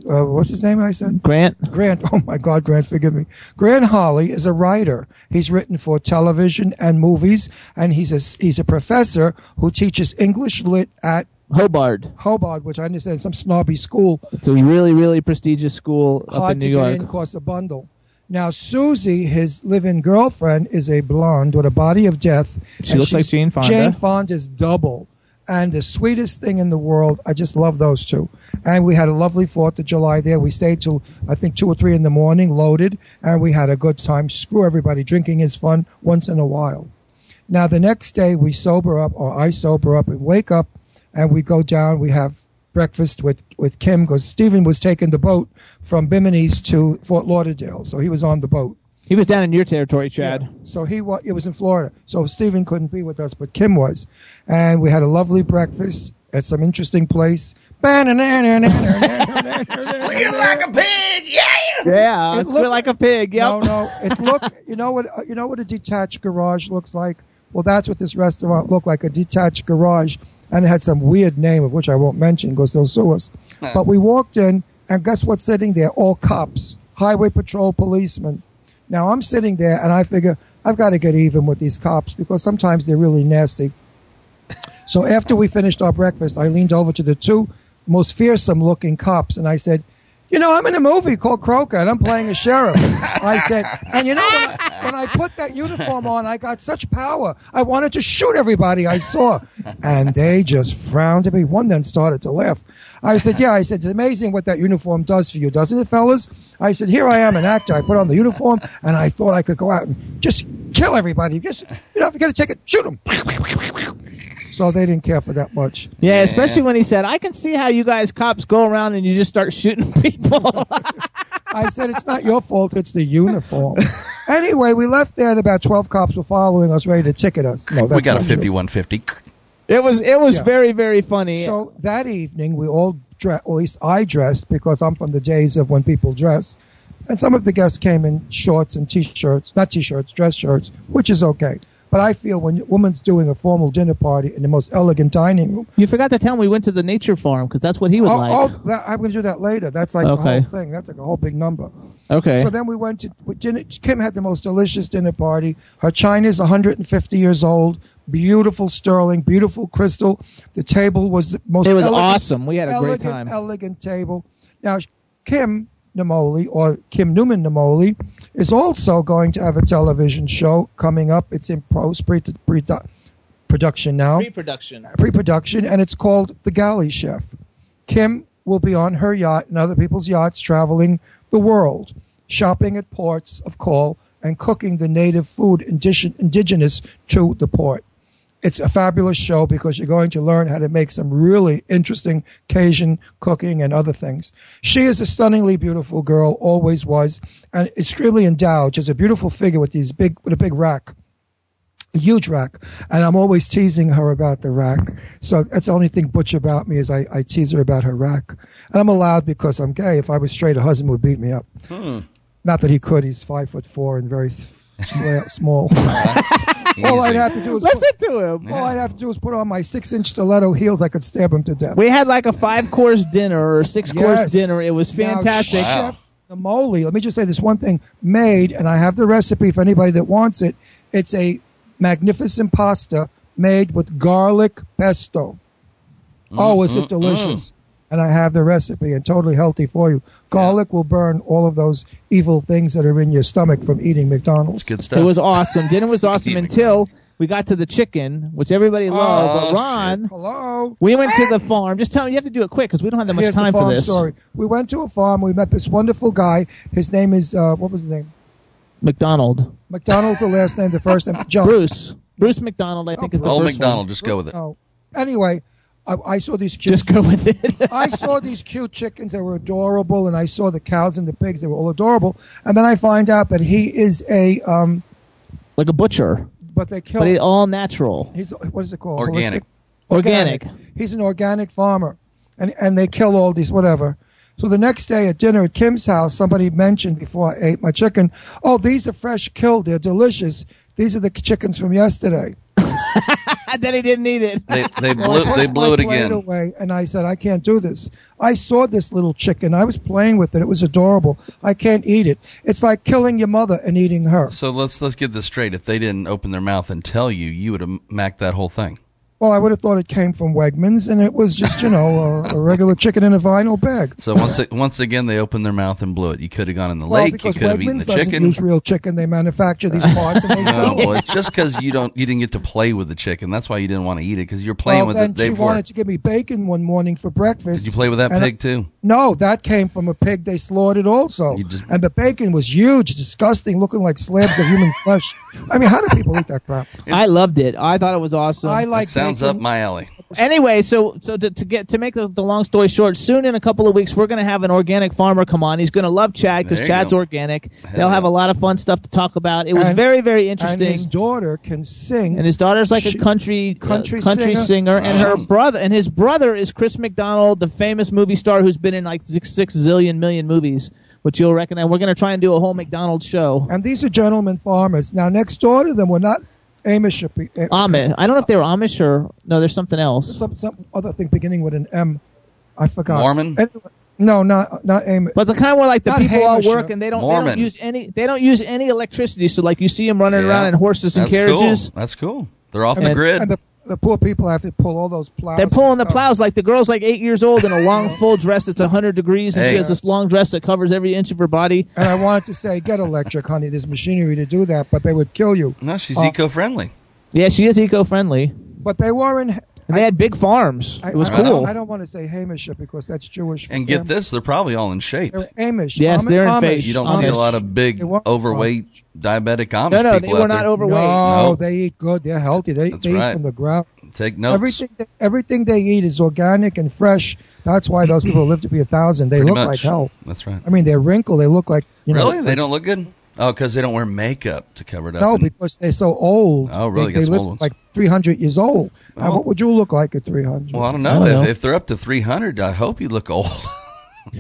uh, what's his name? I said Grant. Grant. Oh my God, Grant, forgive me. Grant Holly is a writer. He's written for television and movies, and he's a he's a professor who teaches English lit at Hobart. Hobart, which I understand is some snobby school. It's a really, really prestigious school up Hard in to New get York. in, costs a bundle. Now, Susie, his live-in girlfriend, is a blonde with a body of death. She looks like Jane Fonda. Jane Fonda's double. And the sweetest thing in the world. I just love those two. And we had a lovely Fourth of July there. We stayed till I think two or three in the morning, loaded, and we had a good time. Screw everybody. Drinking is fun once in a while. Now the next day we sober up, or I sober up and wake up, and we go down. We have breakfast with with Kim because Stephen was taking the boat from Bimini's to Fort Lauderdale, so he was on the boat. He was down in your territory, Chad. Yeah. So he was. It was in Florida. So Stephen couldn't be with us, but Kim was, and we had a lovely breakfast at some interesting place. Squeal like a pig, yeah. Yeah, It squeal looked- like a pig. Yep. No, no. It look. You know what? You know what a detached garage looks like. Well, that's what this restaurant looked like—a detached garage, and it had some weird name of which I won't mention because they'll sue us. but we walked in, and guess what's sitting there? All cops, highway patrol policemen. Now I'm sitting there, and I figure I've got to get even with these cops because sometimes they're really nasty. So after we finished our breakfast, I leaned over to the two most fearsome looking cops and I said, you know, I'm in a movie called Croker and I'm playing a sheriff. I said, and you know, when I, when I put that uniform on, I got such power. I wanted to shoot everybody I saw. And they just frowned at me. One then started to laugh. I said, yeah, I said, it's amazing what that uniform does for you, doesn't it, fellas? I said, here I am, an actor. I put on the uniform and I thought I could go out and just kill everybody. Just, you know, if you got to take it, shoot them. So they didn't care for that much. Yeah, especially when he said, "I can see how you guys cops go around and you just start shooting people." I said, it's not your fault, it's the uniform. anyway, we left there and about 12 cops were following us, ready to ticket us. No, we got a 5150. it was it was Yeah. very very funny. So that evening, we all dressed, or at least I dressed, because I'm from the days of when people dress. And some of the guests came in shorts and t-shirts, not t-shirts, dress shirts, which is okay. But I feel when a woman's doing a formal dinner party in the most elegant dining room, you forgot to tell him we went to the nature farm because that's what he would oh, like. oh, that, I'm going to do that later. That's like the whole thing. That's like a whole big number. okay. So then we went to we dinner. Kim had the most delicious dinner party. Her china is 150 years old, beautiful sterling, beautiful crystal. The table was the most. It was elegant- awesome. We had a great time. Elegant table. Now Kim Namoli or Kim Newman Namoli is also going to have a television show coming up. It's in post pre production now Pre-production. Uh, pre-production, and it's called The Galley Chef. Kim will be on her yacht and other people's yachts traveling the world, shopping at ports of call and cooking the native food indigen- indigenous to the port. It's a fabulous show because you're going to learn how to make some really interesting Cajun cooking and other things. She is a stunningly beautiful girl, always was, and extremely endowed. She has a beautiful figure with these big, with a big rack a huge rack, and I'm always teasing her about the rack. So that's the only thing butch about me is I, I tease her about her rack, and I'm allowed because I'm gay. If I was straight, a husband would beat me up. Hmm. Not that he could. He's five foot four and very th- small. all I'd have to do is put, Listen to him. all I'd have to do is put on my six inch stiletto heels. I could stab him to death. We had like a five course dinner or six course Yes. dinner. It was Now, fantastic. Wow. Chef Namoli, let me just say this one thing made, and I have the recipe for anybody that wants it. It's a magnificent pasta made with garlic pesto. Oh, is it delicious? And I have the recipe and totally healthy for you. Garlic will burn all of those evil things that are in your stomach from eating McDonald's. Good stuff. It was awesome. Dinner was awesome until McDonald's. we got to the chicken, which everybody loved. Oh, but Ron, Hello. we went to the farm. Just tell me, you have to do it quick because we don't have that much Here's time the farm for this. story. We went to a farm. We met this wonderful guy. His name is uh, what was his name? McDonald, McDonald's the last name. The first name John. Bruce, Bruce McDonald. I think is the Old first McDonald, name. just go with it. Oh, anyway, I, I saw these cute. Just go with it. I saw these cute chickens that were adorable, and I saw the cows and the pigs. They were all adorable. And then I find out that he is a, um, like a butcher, but they kill. but it, all natural, he's what is it called? Organic. Holistic? organic. He's an organic farmer, and and they kill all these whatever. So the next day at dinner at Kim's house, somebody mentioned before I ate my chicken, "Oh, these are fresh killed. They're delicious. These are the chickens from yesterday." And then he didn't eat it. They, they blew I they blew it again. Away, and I said, I can't do this. I saw this little chicken. I was playing with it. It was adorable. I can't eat it. It's like killing your mother and eating her. So let's let's get this straight. If they didn't open their mouth and tell you, you would have macked that whole thing. Well, I would have thought it came from Wegmans, and it was just, you know, a, a regular chicken in a vinyl bag. So once it, once again they opened their mouth and blew it. You could have gone in the Well, lake. You because could have eaten Wegmans the doesn't chicken. use real chicken. They manufacture these parts and they No, well, it's just because you don't you didn't get to play with the chicken. That's why you didn't want to eat it because you're playing Well, with then it the day she wanted to give me bacon one morning for breakfast. Did you play with that and I- pig too? No, that came from a pig they slaughtered also. Just- and the bacon was huge, disgusting, looking like slabs of human flesh. I mean, how do people eat that crap? I loved it. I thought it was awesome. I like That sounds up my alley. Anyway, so so to, to get to make the, the long story short, soon in a couple of weeks we're going to have an organic farmer come on. He's going to love Chad because Chad's go. organic. They'll have yeah. a lot of fun stuff to talk about. It was And- very very And interesting. his daughter can sing. and his daughter's like She- a country uh, country country singer. singer, and her brother and his brother is Chris McDonald, the famous movie star who's been in like six six zillion million movies, which you'll recognize. We're going to try and do a whole McDonald's show. and these are gentlemen farmers. Now, next door to them were not Amish. uh, Amish. I don't know if they were Amish or no. There's something else. Some, some other thing beginning with an M. I forgot. Mormon? Anyway, No, not not Amish. But the kind where like the Not people all Hamish, work and they don't, they don't use any they don't use any electricity. So like you see them running Yeah. around in horses and That's carriages. Cool. That's cool. They're off and, the grid. and the, the poor people have to pull all those plows. They're pulling the plows like the girl's like eight years old in a long full dress that's hundred degrees, and she Hey. has this long dress that covers every inch of her body. And I wanted to say, get electric, honey. There's machinery to do that, but they would kill you. no, she's Uh, eco-friendly. Yeah, she is eco-friendly, But they weren't. And they had big farms. I, It was I, I cool. don't, I don't want to say Hamish because that's Jewish. And get family. this, they're probably all in shape. They're Amish. Yes, Ami- they're in Amish. face. You don't Amish. see a lot of big, They weren't- overweight, diabetic Amish No, no, they people were out not there. overweight. No, No. they eat good. They're healthy. They, That's they eat from the ground. Take notes. Everything, they, everything they eat is organic and fresh. That's why those people live to be a thousand. They Pretty look much. like hell. That's right. I mean, they're wrinkled. They look like you know. really? They don't look good? Oh, because they don't wear makeup to cover it up. No, and- because they're so old. Oh, really? They, Got they live old like three hundred years old. Now, what would you look like at three hundred? well, I don't I know. don't if, know. if they're up to 300, I hope you look old.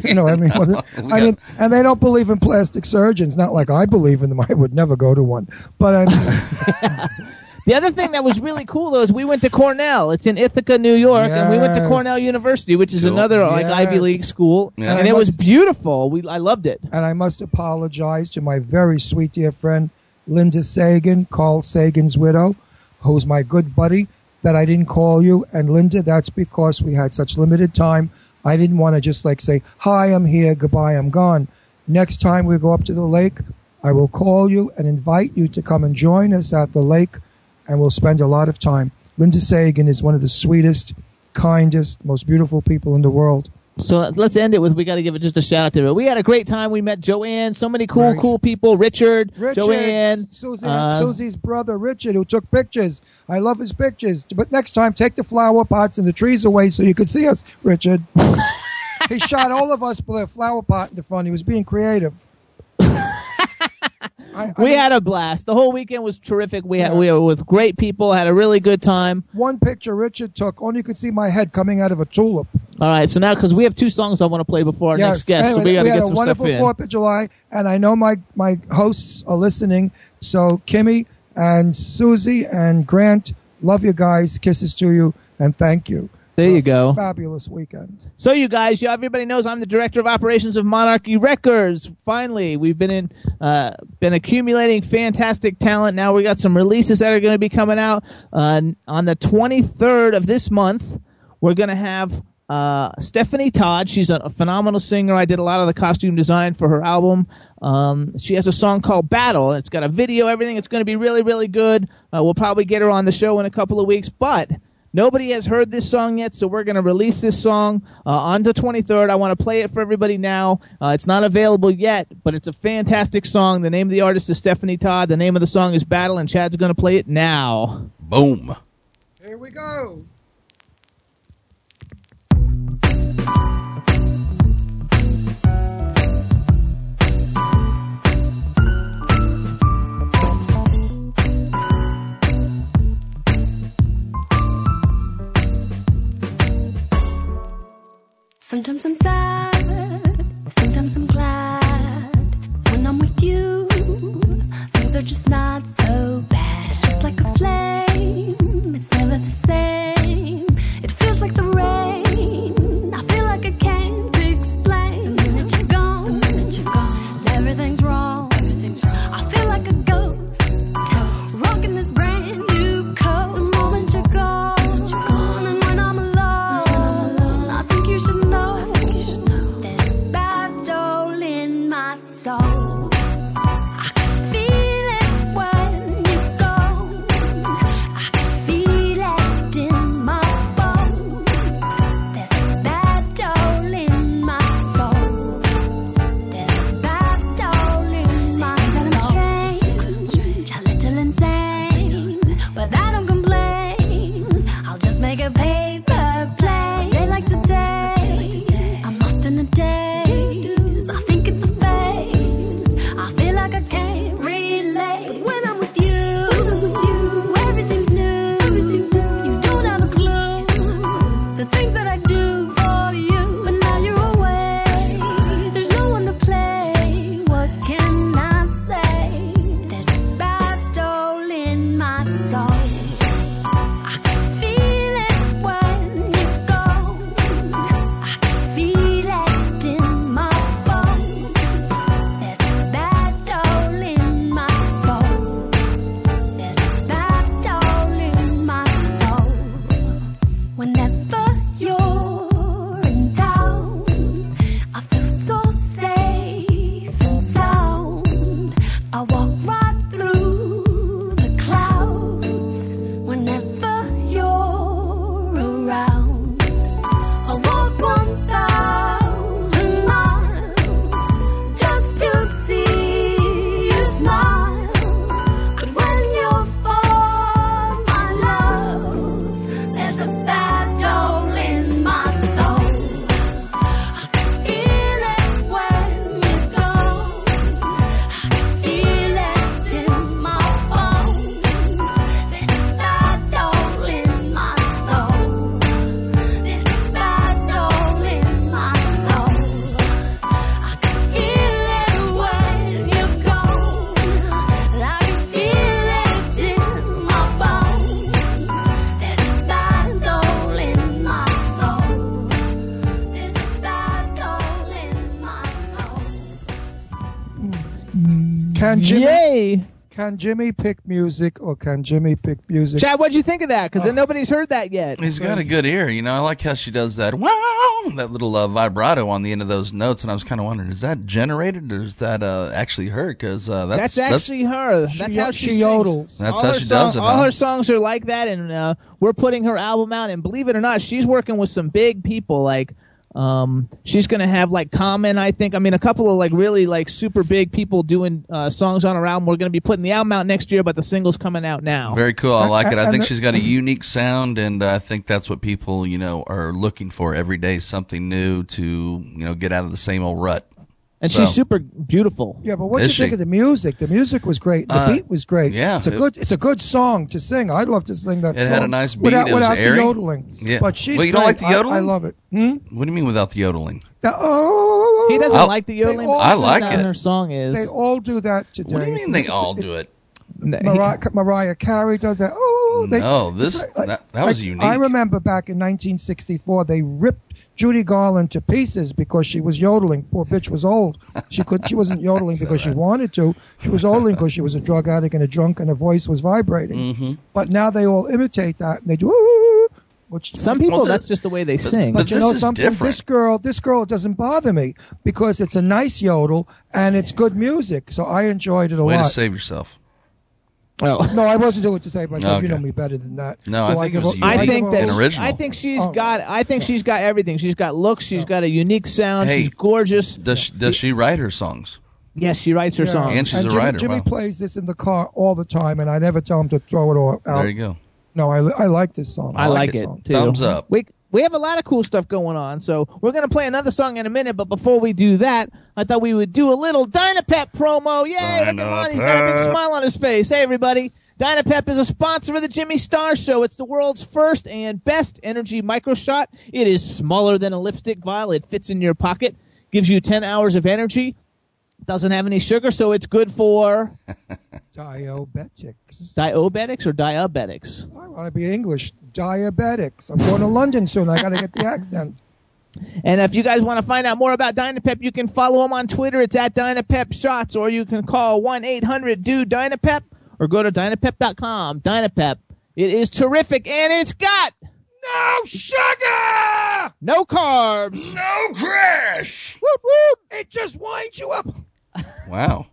You know, I mean, what, I got- mean, and they don't believe in plastic surgeons. Not like I believe in them. I would never go to one. But I mean, The other thing that was really cool though is we went to Cornell. It's in Ithaca, New York, and we went to Cornell University, which is Cool. another like Ivy League school, Yeah. and And I it was beautiful. We I loved it. and I must apologize to my very sweet dear friend Linda Sagan, Carl Sagan's widow, who's my good buddy, that I didn't call you. And Linda, that's because we had such limited time. I didn't want to just like say, "Hi, I'm here. Goodbye, I'm gone." Next time we go up to the lake, I will call you and invite you to come and join us at the lake, and we'll spend a lot of time. Linda Sagan is one of the sweetest, kindest, most beautiful people in the world. So let's end it with we got to give it just a shout out to it. We had a great time. We met Joanne, so many cool, Right. cool people. Richard, Richard, Joanne, Susie, uh, Susie's brother Richard, who took pictures. I love his pictures. But next time, take the flower pots and the trees away so you could see us, Richard. he shot all of us with a flower pot in the front. He was being creative. I, I we mean, had a blast. The whole weekend was terrific. We had we were with great people. Had a really good time. one picture Richard took. Only you could see my head coming out of a tulip. All right, so now because we have two songs I want to play before our next guest, so we got to get some stuff in. We had a wonderful Fourth of July, and I know my my hosts are listening. So Kimmy and Susie and Grant, love you guys. Kisses to you, and thank you. There you go. Fabulous weekend. So you guys, yeah, everybody knows I'm the director of operations of Monarchy Records. Finally, we've been in, uh, been accumulating fantastic talent. Now we got some releases that are going to be coming out uh, on the 23rd of this month. We're going to have uh, Stephanie Todd. She's a, a phenomenal singer. I did a lot of the costume design for her album. Um, she has a song called Battle. It's got a video, everything. It's going to be really, really good. Uh, we'll probably get her on the show in a couple of weeks, but. Nobody has heard this song yet, so we're going to release this song uh, on the 23rd. I want to play it for everybody now. Uh, it's not available yet, but it's a fantastic song. The name of the artist is Stephanie Todd. The name of the song is Battle, and Chad's going to play it now. Boom. Here we go. Sometimes I'm sad, sometimes I'm glad. Jimmy Yay! can Jimmy pick music or can Jimmy pick music? Chad, what'd you think of that? Because nobody's heard that yet. He's got a good ear, you know. I like how she does that wow, that little uh, vibrato on the end of those notes, and I was kind of wondering, is that generated or is that uh, actually her? Because uh, that's That's actually her. That's She- how she, she sings. yodels. That's all how her she song- does it, All huh? her songs are like that, and uh, we're putting her album out. And believe it or not, she's working with some big people. Like, um, she's going to have like Common, I think. I mean, a couple of like really like super big people doing uh, songs on her album. We're going to be putting the album out next year, but the single's coming out now. Very cool. I like it. I think she's got a unique sound, and uh, I think that's what people, you know, are looking for every day. Something new to, you know, get out of the same old rut. And so- she's super beautiful. Yeah, but what do you Is think of the music? The music was great. The Uh, beat was great. yeah, it's a it- good. It's a good song to sing. I'd love to sing that. It song had a nice beat. without, It was without the yodeling. Yeah. but she's Well, you don't great. like the I- I, yodeling? love it. Hmm? What do you mean without the yodeling? The- oh, He doesn't I'll- like the yodeling. They all I that's like not it. Her song is. They all do that today. What do you mean they all do it? Mariah, Mariah Carey does that. Oh, they, No, this it's like- that, that was like, unique. I remember back in 1964, they ripped Judy Garland to pieces because she was yodeling. Poor bitch was old. She could. She wasn't yodeling because she wanted to. She was yodeling because she was a drug addict and a drunk, and her voice was vibrating. Mm-hmm. But now they all imitate that, and they do. Which Some people, Well, the- that's just the way they sing. but But you this know is something? different. This girl, this girl doesn't bother me because it's a nice yodel and it's good music. So I enjoyed it a lot. Way to save yourself. Oh. No, I wasn't doing it to save myself. You know me better than that. No, I Do think it give was. I think that An original. I think she's Oh. got. I think she's got everything. She's got looks. She's oh. got a unique sound. Hey. she's gorgeous. Does she, does she write her songs? Yes, she writes her Yeah. songs. And she's a Jimmy, writer, Jimmy wow. plays this in the car all the time, and I never tell him to throw it all out. There you go. No, I, I like this song. I like it. it too. Thumbs up. We we have a lot of cool stuff going on, so we're gonna play another song in a minute. But before we do that, I thought we would do a little Dynapep promo. Yay! Look at Ron, he's got a big smile on his face. Hey, everybody. Dynapep is a sponsor of the Jimmy Star Show. It's the world's first and best energy micro shot. It is smaller than a lipstick vial. It fits in your pocket, gives you 10 hours of energy, doesn't have any sugar, so it's good for Diabetics. diabetics or diabetics. I want to be English. Diabetics. I'm going to London soon. I got to get the accent. And if you guys want to find out more about Dynapep, you can follow them on Twitter. It's at Dynapep Shots, or you can call 1 800 do Dynapep or go to Dynapep.com. Dynapep. It is terrific, and it's got No sugar! no carbs. No crash. Whoop, whoop. It just winds you up. Wow.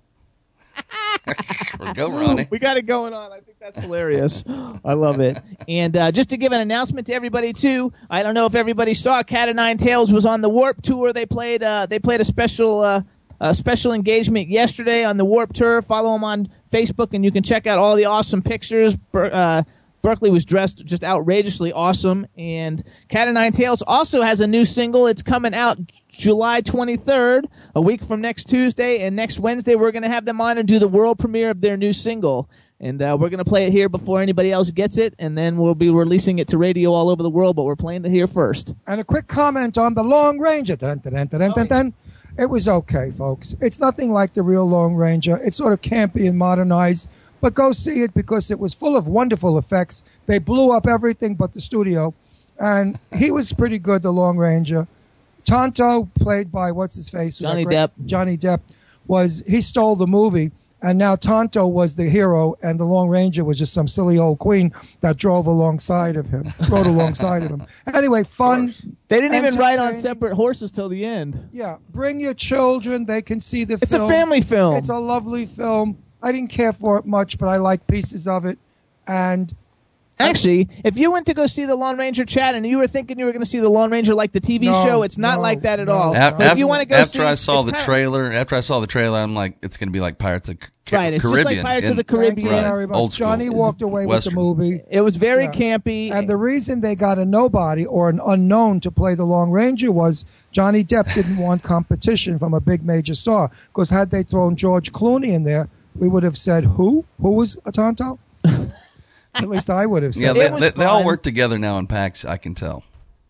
Go, Ronnie. We got it going on. I think that's hilarious. I love it. And uh, just to give an announcement to everybody too, I don't know if everybody saw Cat of Nine Tails was on the Warp Tour. They played uh, they played a special uh, a special engagement yesterday on the Warp Tour. Follow them on Facebook, and you can check out all the awesome pictures. Uh, Berkeley was dressed just outrageously awesome, and Cat of Nine Tails also has a new single. It's coming out July 23rd, a week from next Tuesday, and next Wednesday we're going to have them on and do the world premiere of their new single. And uh, we're going to play it here before anybody else gets it, and then we'll be releasing it to radio all over the world. But we're playing it here first. And a quick comment on the Long Ranger. Dun, dun, dun, dun, dun, dun, dun. It was okay, folks. It's nothing like the real Long Ranger. It's sort of campy and modernized, but go see it because it was full of wonderful effects. They blew up everything but the studio, and he was pretty good, the Long Ranger. Tonto, played by what's his face, Johnny great- Depp. Johnny Depp was he stole the movie, and now Tonto was the hero, and the Long Ranger was just some silly old queen that drove alongside of him, rode alongside of him. Anyway, fun. They didn't even ride on separate horses till the end. Yeah, bring your children; they can see the. It's a family film. It's a lovely film. I didn't care for it much, but I like pieces of it, and Actually, if you went to go see the Lone Ranger chat and you were thinking you were going to see the Lone Ranger like the TV No, show, it's not no, like that at no. all. Af- But if you want to go after see, I saw the kinda- trailer, after I saw the trailer, I'm like, it's going to be like Pirates of Ca- Right, it's just like Pirates of the Caribbean. Right, very old school. Johnny walked away Western. with the movie. It was very Yeah. campy. And the reason they got a nobody or an unknown to play the Long Ranger was Johnny Depp didn't want competition from a big major star. Because had they thrown George Clooney in there, we would have said, "Who? Who was a Tonto?" At least I would have said. Yeah, It they, was they, they all work together now in packs. I can tell.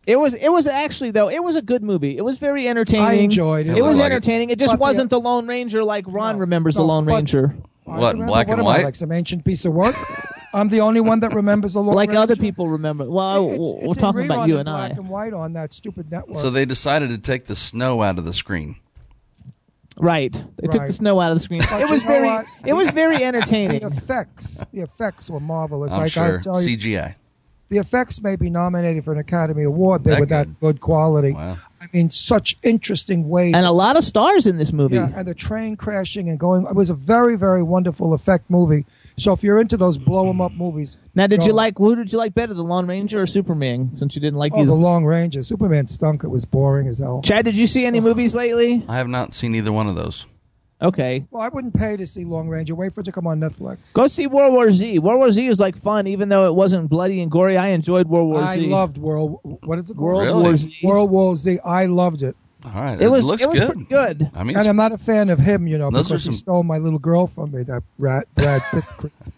It was it was actually though it was a good movie. It was very entertaining. I enjoyed it. It was like entertaining. It, just But wasn't the Lone Ranger like Ron No, remembers the Lone Ranger, What, remember- black what and am I, white? like some ancient piece of work. I'm the only one that remembers the Long like Ranger. other people remember. Well, It's- we're it's talking about you in and I. black and white on that stupid network. So they decided to take the snow out of the screen. Right. They took Right. the snow out of the screen. But it was know very. what? It was very The entertaining. effects, the effects were marvelous. I'm I sure. gotta tell you, CGI. the effects may be nominated for an Academy Award. They That were that good quality. Wow. I mean, such interesting ways. and a lot of stars in this movie. Yeah, and the train crashing and going. It was a very, very wonderful effect movie. So if you're into those blow 'em up movies, Now, did go- you like who did you like better, the Lone Ranger or Superman? Since you didn't like Oh, either. the Long Ranger. Superman stunk. It was boring as hell. Chad, did you see any movies lately? I have not seen either one of those. Okay, Well, I wouldn't pay to see Long Ranger. Wait for it to come on Netflix. go see World War Z. World War Z is like fun, even though it wasn't bloody and gory. I enjoyed World War I Z. loved World. What is it called? World Really? War Z. World War Z. I loved it. All right. It was looks it was good. pretty good. I mean, And I'm not a fan of him, you know, because are he stole my little girl from me. That rat, Brad Pitt.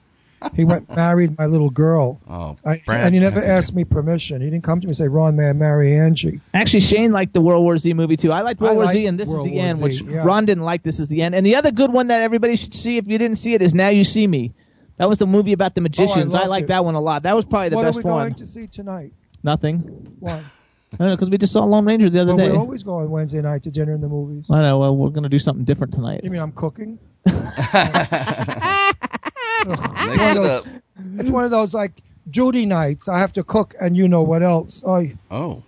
he went married my little girl. oh, I, Brad and he never asked me permission. He didn't come to me and say, "Ron, may I marry Angie?" Actually, Shane liked the World War Z movie too. I liked World I War liked Z, and this World is the War end, Z, which yeah. Ron didn't like. This is the end. And the other good one that everybody should see if you didn't see it is Now You See Me. That was the movie about the oh, magicians. I, loved like it. that one a lot. That was probably the what best are we one. to see tonight? Nothing. Why? I don't know because we just saw Lone Ranger the other Well, day. we always go on Wednesday night to dinner in the movies. I know. Well, we're gonna do something different tonight. You mean I'm cooking? Mix it up. It's one of those like Judy nights. I have to cook, and you know what else? I, Oh,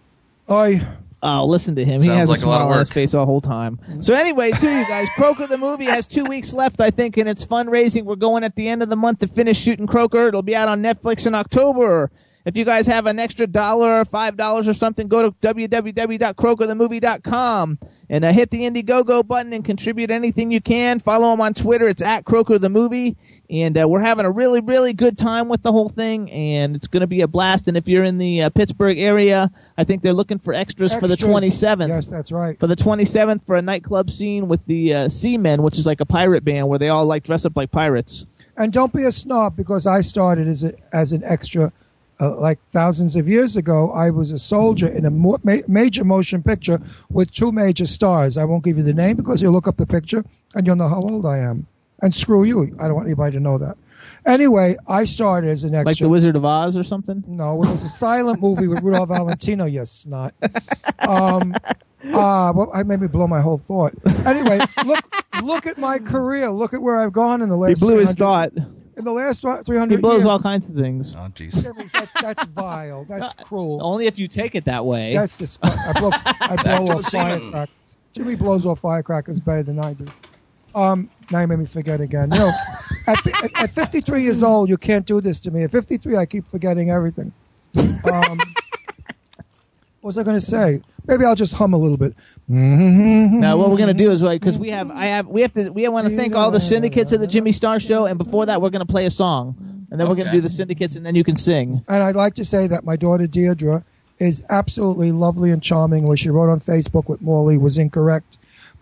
I. Oh, listen to him. he has like a a lot smile of on his face the whole time. So anyway, to you guys, Croker the movie has two weeks left, I think, in its fundraising. We're going at the end of the month to finish shooting Croker. It'll be out on Netflix in October. If you guys have an extra dollar or five dollars or something, go to www.crokerthemovie.com and uh, hit the Indiegogo button and contribute anything you can. Follow him on Twitter. It's at Croker the Movie. And uh, we're having a really, really good time with the whole thing, and it's going to be a blast. And if you're in the uh, Pittsburgh area, I think they're looking for extras, for the 27th. Yes, that's right. For the 27th, for a nightclub scene with the uh, Seamen, which is like a pirate band where they all like dress up like pirates. And don't be a snob because I started as a, as an extra, uh, like thousands of years ago. I was a soldier in a mo- ma- major motion picture with two major stars. I won't give you the name because you'll look up the picture and you'll know how old I am. And screw you, I don't want anybody to know that. Anyway, I started as an extra. Like the Wizard of Oz or something? No, it was a silent movie with Rudolph Valentino. You snot. Um, uh, well, I made me blow my whole thought. Anyway, look, look at my career. Look at where I've gone in the last. He blew his 300 thought. In the last three hundred. He blows years. all kinds of things. oh, jeez. That's, that's vile. That's cruel. Only if you take it that way. That's disgusting. I blow, I blow off firecrackers. Jimmy blows off firecrackers better than I do. Um, now you made me forget again. Know, at, at, at 53 years old, you can't do this to me. At 53, I keep forgetting everything. Um, what was I going to say? Maybe I'll just hum a little bit. Now, what we're gonna do is because we have, I have, we have to, we want to thank all the syndicates of the Jimmy Star Show, and before that, we're gonna play a song, and then we're gonna do the syndicates, and then you can sing. And I'd like to say that my daughter Deirdre is absolutely lovely and charming. What she wrote on Facebook with Morley was incorrect,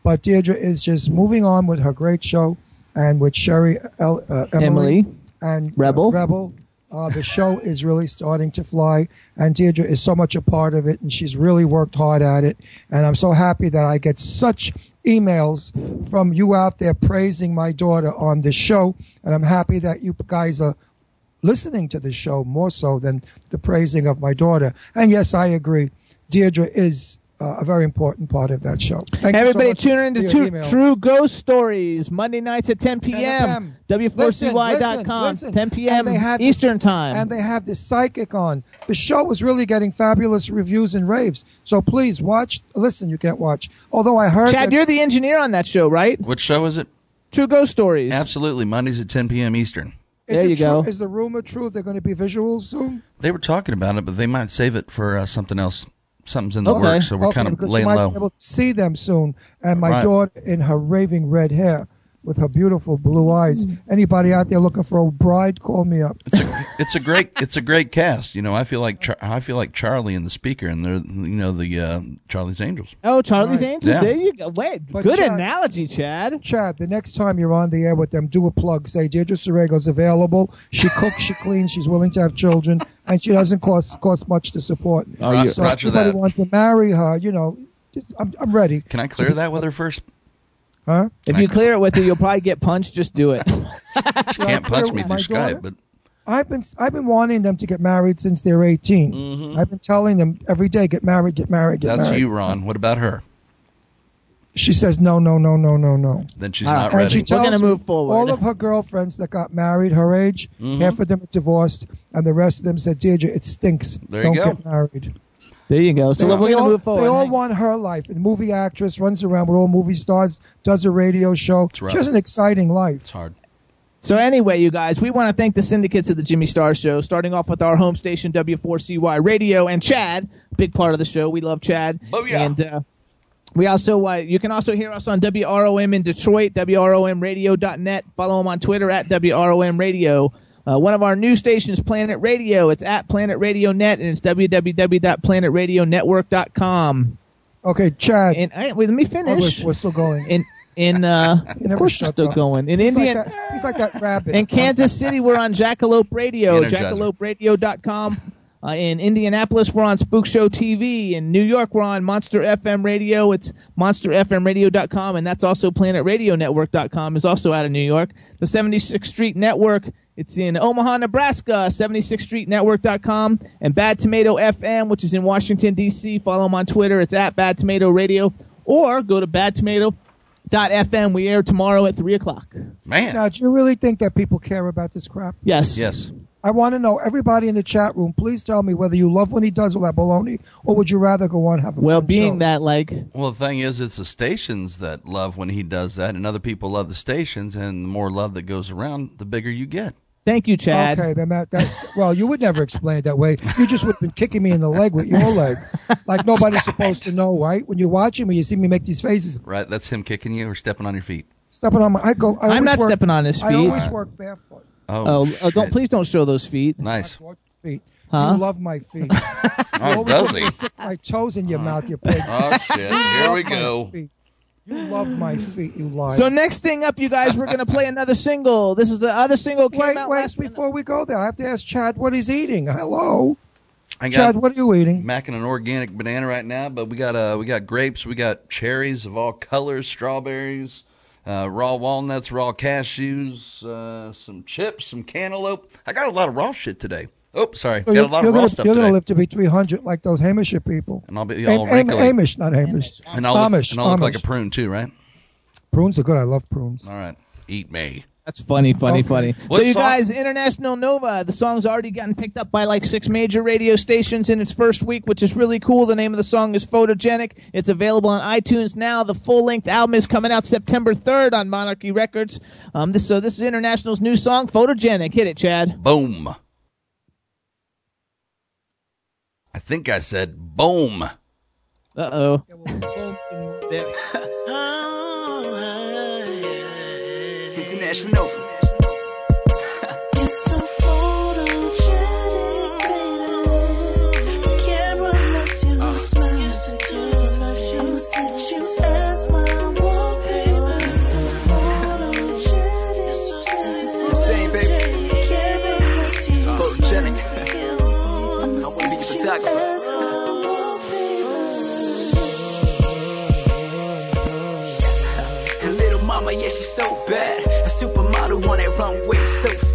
but Deirdre is just moving on with her great show and with Sherry El, uh, Emily, Emily. and uh, Rebel. Rebel. Uh, the show is really starting to fly, and Deirdre is so much a part of it, and she's really worked hard at it. And I'm so happy that I get such emails from you out there praising my daughter on this show, and I'm happy that you guys are listening to the show more so than the praising of my daughter. And yes, I agree. Deirdre is uh, a very important part of that show. Thank you so Everybody much tune in to for True. True Ghost Stories Monday nights at 10 10 p.m. W4CY.com, listen, listen. 10 And p.m. they have this- Eastern time. And they have this psychic on. The show was really getting fabulous reviews and raves. So please watch. Listen, you can't watch. Although I heard Chad, that- you're the engineer on that show, right? Which show is it? True Ghost Stories. Absolutely. Mondays at 10 p.m. Eastern. is there it you true- go. Is the rumor true? They're going to be visuals soon. They were talking about it, but they might save it for uh, something else. Something's in the Okay. works, so we're Okay, kind of laying low. Be able to see them soon. And my Right. daughter in her raving red hair with her beautiful blue eyes. Anybody out there looking for a bride, call me up. It's a, it's a great it's a great cast. You know, I feel like Char- I feel like Charlie and the speaker, and they're you know the uh, Charlie's Angels. Oh, Charlie's Right. Angels. Yeah. There you go. Wait, But good Chad- analogy, Chad. Chad, the next time you're on the air with them, do a plug. Say Deirdre Serego's available. She cooks, she cleans, she's willing to have children, and she doesn't cost cost much to support. Oh, you- so Roger if anybody that. wants to marry her, you know, just, I'm, I'm ready. Can I clear that with her first? Huh? If you clear it with her, you'll probably get punched. Just do it. She can't punch me through Skype, daughter? but I've been I've been wanting them to get married since they're 18. Mm-hmm. I've been telling them every day, get married, get married, get that's married. you, Ron. What about her? She says no, no, no, no, no, no. Then she's All not right. And she ready. tells gonna move forward. All of her girlfriends that got married her age, Mm-hmm. half of them are divorced, and the rest of them said, Deirdre, it stinks. There you Don't go. get married. There you go. So They- we're gonna all, move forward. They all Hank. want her life. A movie actress runs around with all movie stars, does a radio show. rough. She has an exciting life. It's hard. So anyway, you guys, we want to thank the syndicates of the Jimmy Star Show, starting off with our home station W4CY Radio and Chad, big part of the show. We love Chad. Oh yeah. And uh, we also uh, you can also hear us on WROM in Detroit, WROMRadio.net. Follow them on Twitter at WROM Radio. Uh, one of our new stations, Planet Radio. It's at Planet Radio Net, and it's www.planetradionetwork.com. Okay, Chad. And uh, wait, let me oh, finish. we're, we're still going. In in uh, of course, we're still up. going. In he's, Indian, like that, he's like that rabbit. in Kansas City, we're on Jackalope Radio, Energizer. jackaloperadio.com. Uh, in Indianapolis, we're on Spook Show TV. In New York, we're on Monster FM Radio. It's monsterfmradio.com, and that's also planetradionetwork.com is also out of New York. The 76th Street Network, it's in Omaha, Nebraska, 76thstreetnetwork.com. And Bad Tomato FM, which is in Washington, D.C. Follow them on Twitter. It's at Bad Tomato Radio. Or go to badtomato.fm. We air tomorrow at 3 o'clock. Man. now, do you really think that people care about this crap? Yes. Yes. I want to know, everybody in the chat room, please tell me whether you love when he does all that baloney, or would you rather go on and have a Well, being show? that, like, Well, the thing is, it's the stations that love when he does that, and other people love the stations, and the more love that goes around, the bigger you get. Thank you, Chad. Okay, then that, that well, you would never explain it that way. You just would have been kicking me in the leg with your leg, like nobody's supposed to know, right? When you're watching me, you see me make these faces, Right? That's him kicking you or stepping on your feet. stepping on my. I go. I I'm not work- stepping on his feet. I feet. always work barefoot. Oh, Oh, oh, don't please don't show those feet. Nice. Feet. Huh? You love my feet. Oh, always does he? to stick my toes in your mouth, you pig. Oh shit! Here we Love my go. Feet. You love my feet. You lie. So next thing up, you guys, we're gonna play another single. This is the other single came wait, out wait. last week. Before we go there, I have to ask Chad what he's eating. Hello, I Chad. got What are you eating? macking an organic banana right now, but we got uh we got grapes, we got cherries of all colors, strawberries, uh, raw walnuts, raw cashews, uh, some chips, some cantaloupe. I got a lot of raw shit today. Oh, sorry, So got a lot you're of raw gonna, stuff you're gonna live to be 300 like those Hamish people. and I'll be Am- all Am- wrinkly. Amish, not Hamish. and I'll look, Amish. and I'll look like a prune too, right? Prunes are good. I love prunes. All right, eat me. That's funny, funny, Okay. funny. What so you song- guys, International Nova, the song's already gotten picked up by like six major radio stations in its first week, which is really cool. The name of the song is Photogenic. It's available on iTunes now. The full length album is coming out September 3rd on Monarchy Records. Um, this so this is International's new song, Photogenic. Hit it, Chad. Boom. I think I said boom. Uh oh. International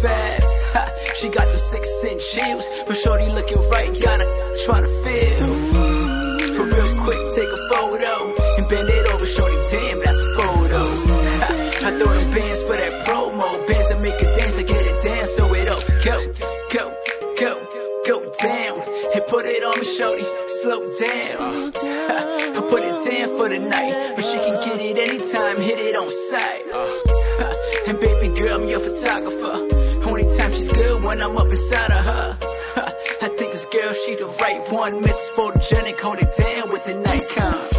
fat. Ha, she got the six inch heels, but shorty looking right, gotta try to feel. But real quick, take a photo and bend it over, shorty. Damn, that's a photo. Ha, I throw them bands for that promo, bands that make it dance, I get it down, so it up, go, go, go, go down, and put it on me, shorty. Slow down. Ha, I put it down for the night, but she can get it anytime, hit it on sight. And baby girl, I'm your photographer. She's good when I'm up inside of her. I think this girl, she's the right one. Mrs. Photogenic, hold it down with the Nikon. Photogenic,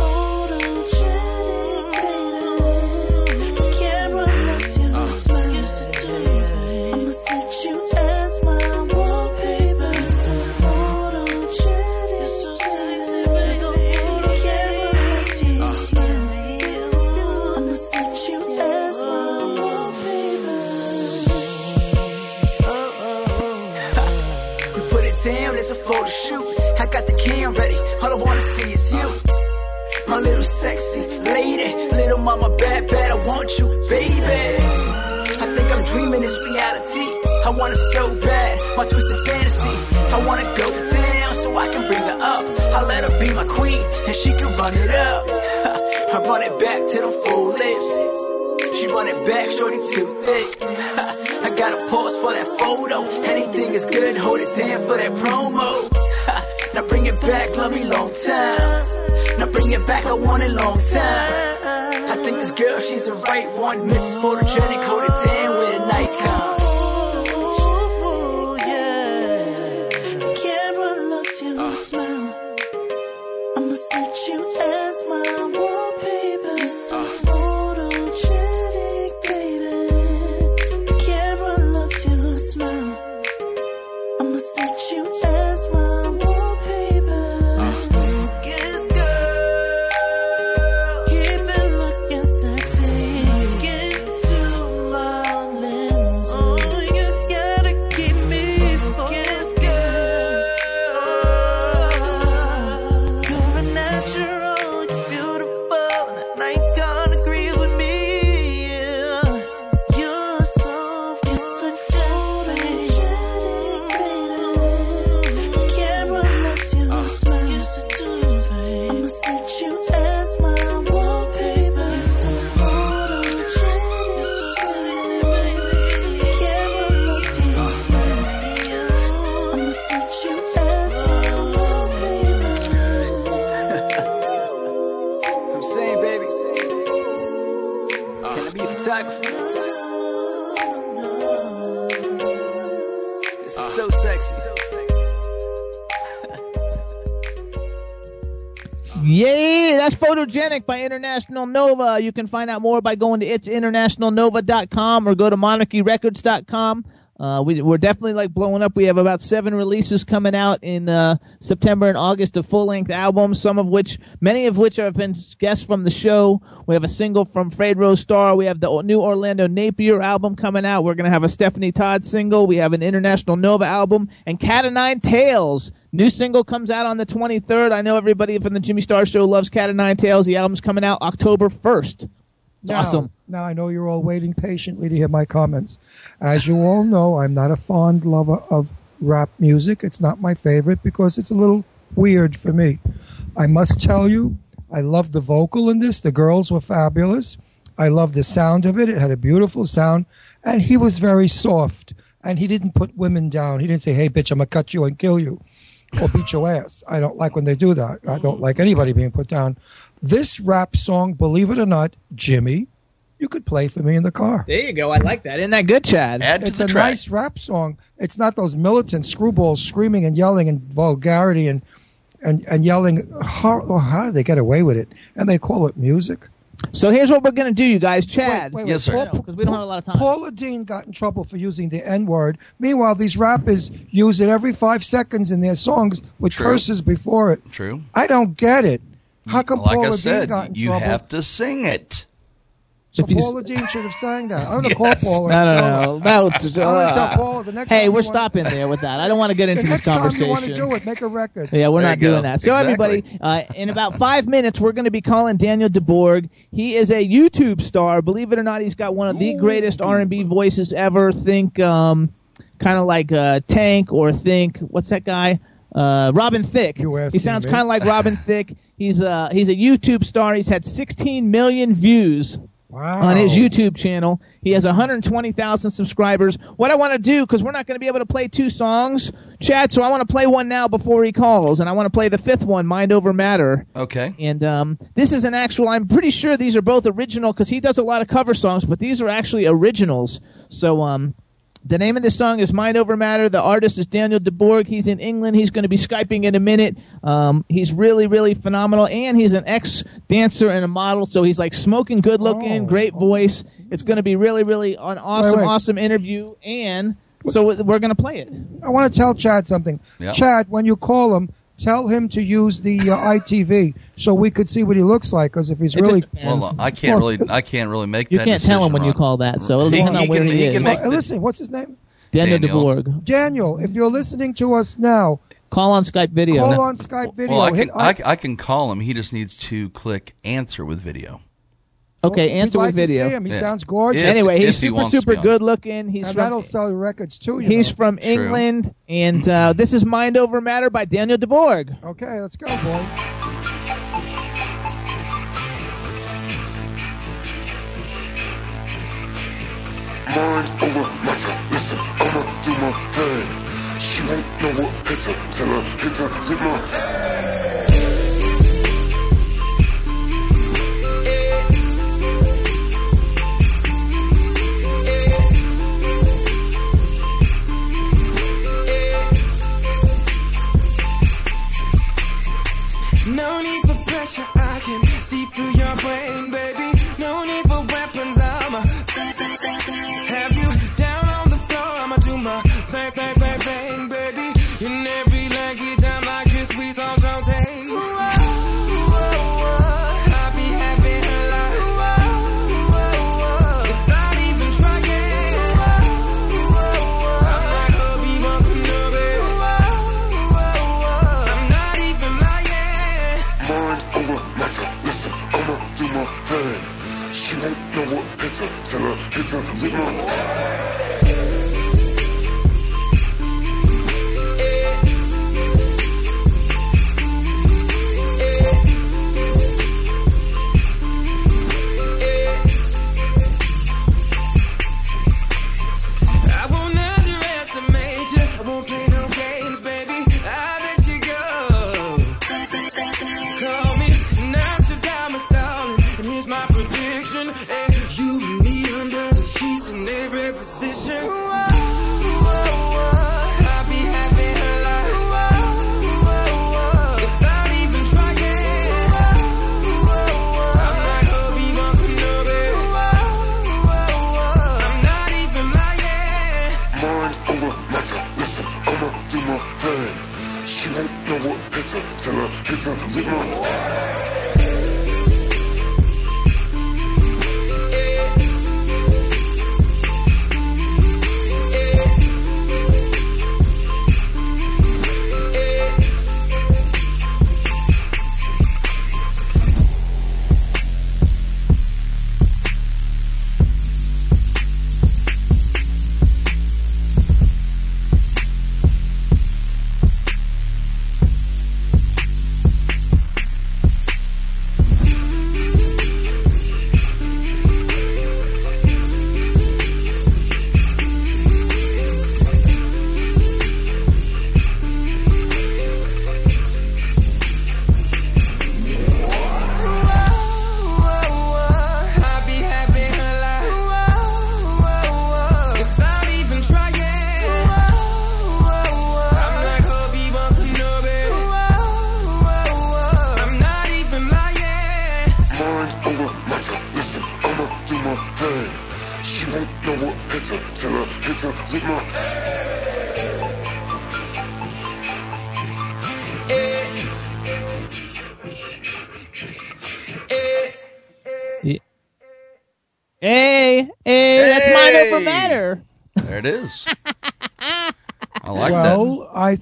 it's a photo shoot. I got the cam ready, all I wanna see is you. My little sexy lady, little mama bad, bad, I want you, baby. I think I'm dreaming this reality. I want it so bad, my twisted fantasy. I wanna go down so I can bring her up. I let her be my queen, and she can run it up. I run it back to the full lips. She run it back, shorty too thick. I got a pause for that photo. Anything is good, hold it down for that promo. now bring it back, love me long time. Now bring it back, I want it long time. I think this girl, she's the right one. Mrs. Photogenic, hold it down the night comes. Photogenic by International Nova. You can find out more by going to itsinternationalnova.com or go to monarchyrecords.com. Uh, we, we're definitely like blowing up. We have about seven releases coming out in uh, September and August of full length albums, some of which, many of which have been guests from the show. We have a single from Fred Rose Star. We have the new Orlando Napier album coming out. We're going to have a Stephanie Todd single. We have an International Nova album and Cat o' Nine Tails. New single comes out on the 23rd. I know everybody from the Jimmy Star Show loves Cat o' Nine Tails. The album's coming out October 1st. It's awesome. Now I know you're all waiting patiently to hear my comments. As you all know, I'm not a fond lover of rap music. It's not my favorite because it's a little weird for me. I must tell you, I love the vocal in this. The girls were fabulous. I love the sound of it. It had a beautiful sound, and he was very soft. And he didn't put women down. He didn't say, "Hey, bitch, I'm gonna cut you and kill you." or beat your ass. I don't like when they do that. I don't like anybody being put down. This rap song, believe it or not, Jimmy, you could play for me in the car. There you go. I like that. Isn't that good, Chad? it's a nice rap song. It's not those militant screwballs screaming and yelling and vulgarity and and and yelling. How, oh, how do they get away with it? And they call it music. So here's what we're going to do, you guys. Chad. Wait, wait, wait. Paul- Because we don't have a lot of time. Paula Deen got in trouble for using the N word. Meanwhile, these rappers use it every five seconds in their songs with True. curses before it. True. I don't get it. How come like Paula I Deen said, got in you trouble? have to sing it. So If you just- Paula Deen should have sang that. I'm going to Yes. call Paula. No, and no, no. no. I'm gonna tell Paula the next hey, we're you stopping there with that. I don't want to get The into this next time you conversation. want to do it, make a record. Yeah, we're There not doing that. So Exactly. everybody, uh, in about five minutes, we're going to be calling Daniel de Bourg. He is a YouTube star. Believe it or not, he's got one of the greatest R&B voices ever. Think, um, kind of like uh, Tank or think what's that guy? Uh, Robin Thicke. He sounds kind of like Robin Thicke. He's uh, he's a YouTube star. He's had 16 million views Wow. on his YouTube channel. He has 120,000 subscribers. What I want to do, because we're not going to be able to play two songs, Chad, so I want to play one now before he calls, and I want to play the fifth one, Mind Over Matter. Okay. And um, this is an actual, I'm pretty sure these are both original, because he does a lot of cover songs, but these are actually originals. So, um, the name of this song is Mind Over Matter. The artist is Daniel de Bourg. He's in England. He's going to be Skyping in a minute. Um, he's really, really phenomenal. And he's an ex dancer and a model. So he's like smoking good looking, Oh. great voice. It's going to be really, really an awesome, wait. awesome interview. And so we're going to play it. I want to tell Chad something. Yeah. Chad, when you call him, tell him to use the uh, ITV so we could see what he looks like. Because if he's It really, depends. Well, I can't really, I can't really make You that. can't tell him decision, when you Ron. call that. So it'll He- depend on he where can- he, he is. can make Uh, listen, what's his name? Daniel, Daniel. de Bourg. Daniel. If you're listening to us now, Call on Skype video. call on Skype video. Well, I Hit can, I, I can call him. He just needs to click answer with video. Oh, okay, well, answer like with video. him. He yeah. sounds gorgeous. If, anyway, he's super, super good looking. He's and from, that'll sell records too. he's know. from True. England, and uh, this is Mind Over Matter by Daniel de Bourg. Okay, let's go, boys. Mind over matter, listen, I'ma do my thing. She won't know what hits her, tell her, hits her, hit my head. No need for pressure, I can see through your brain, baby. No need for weapons, I'ma have know what hit hit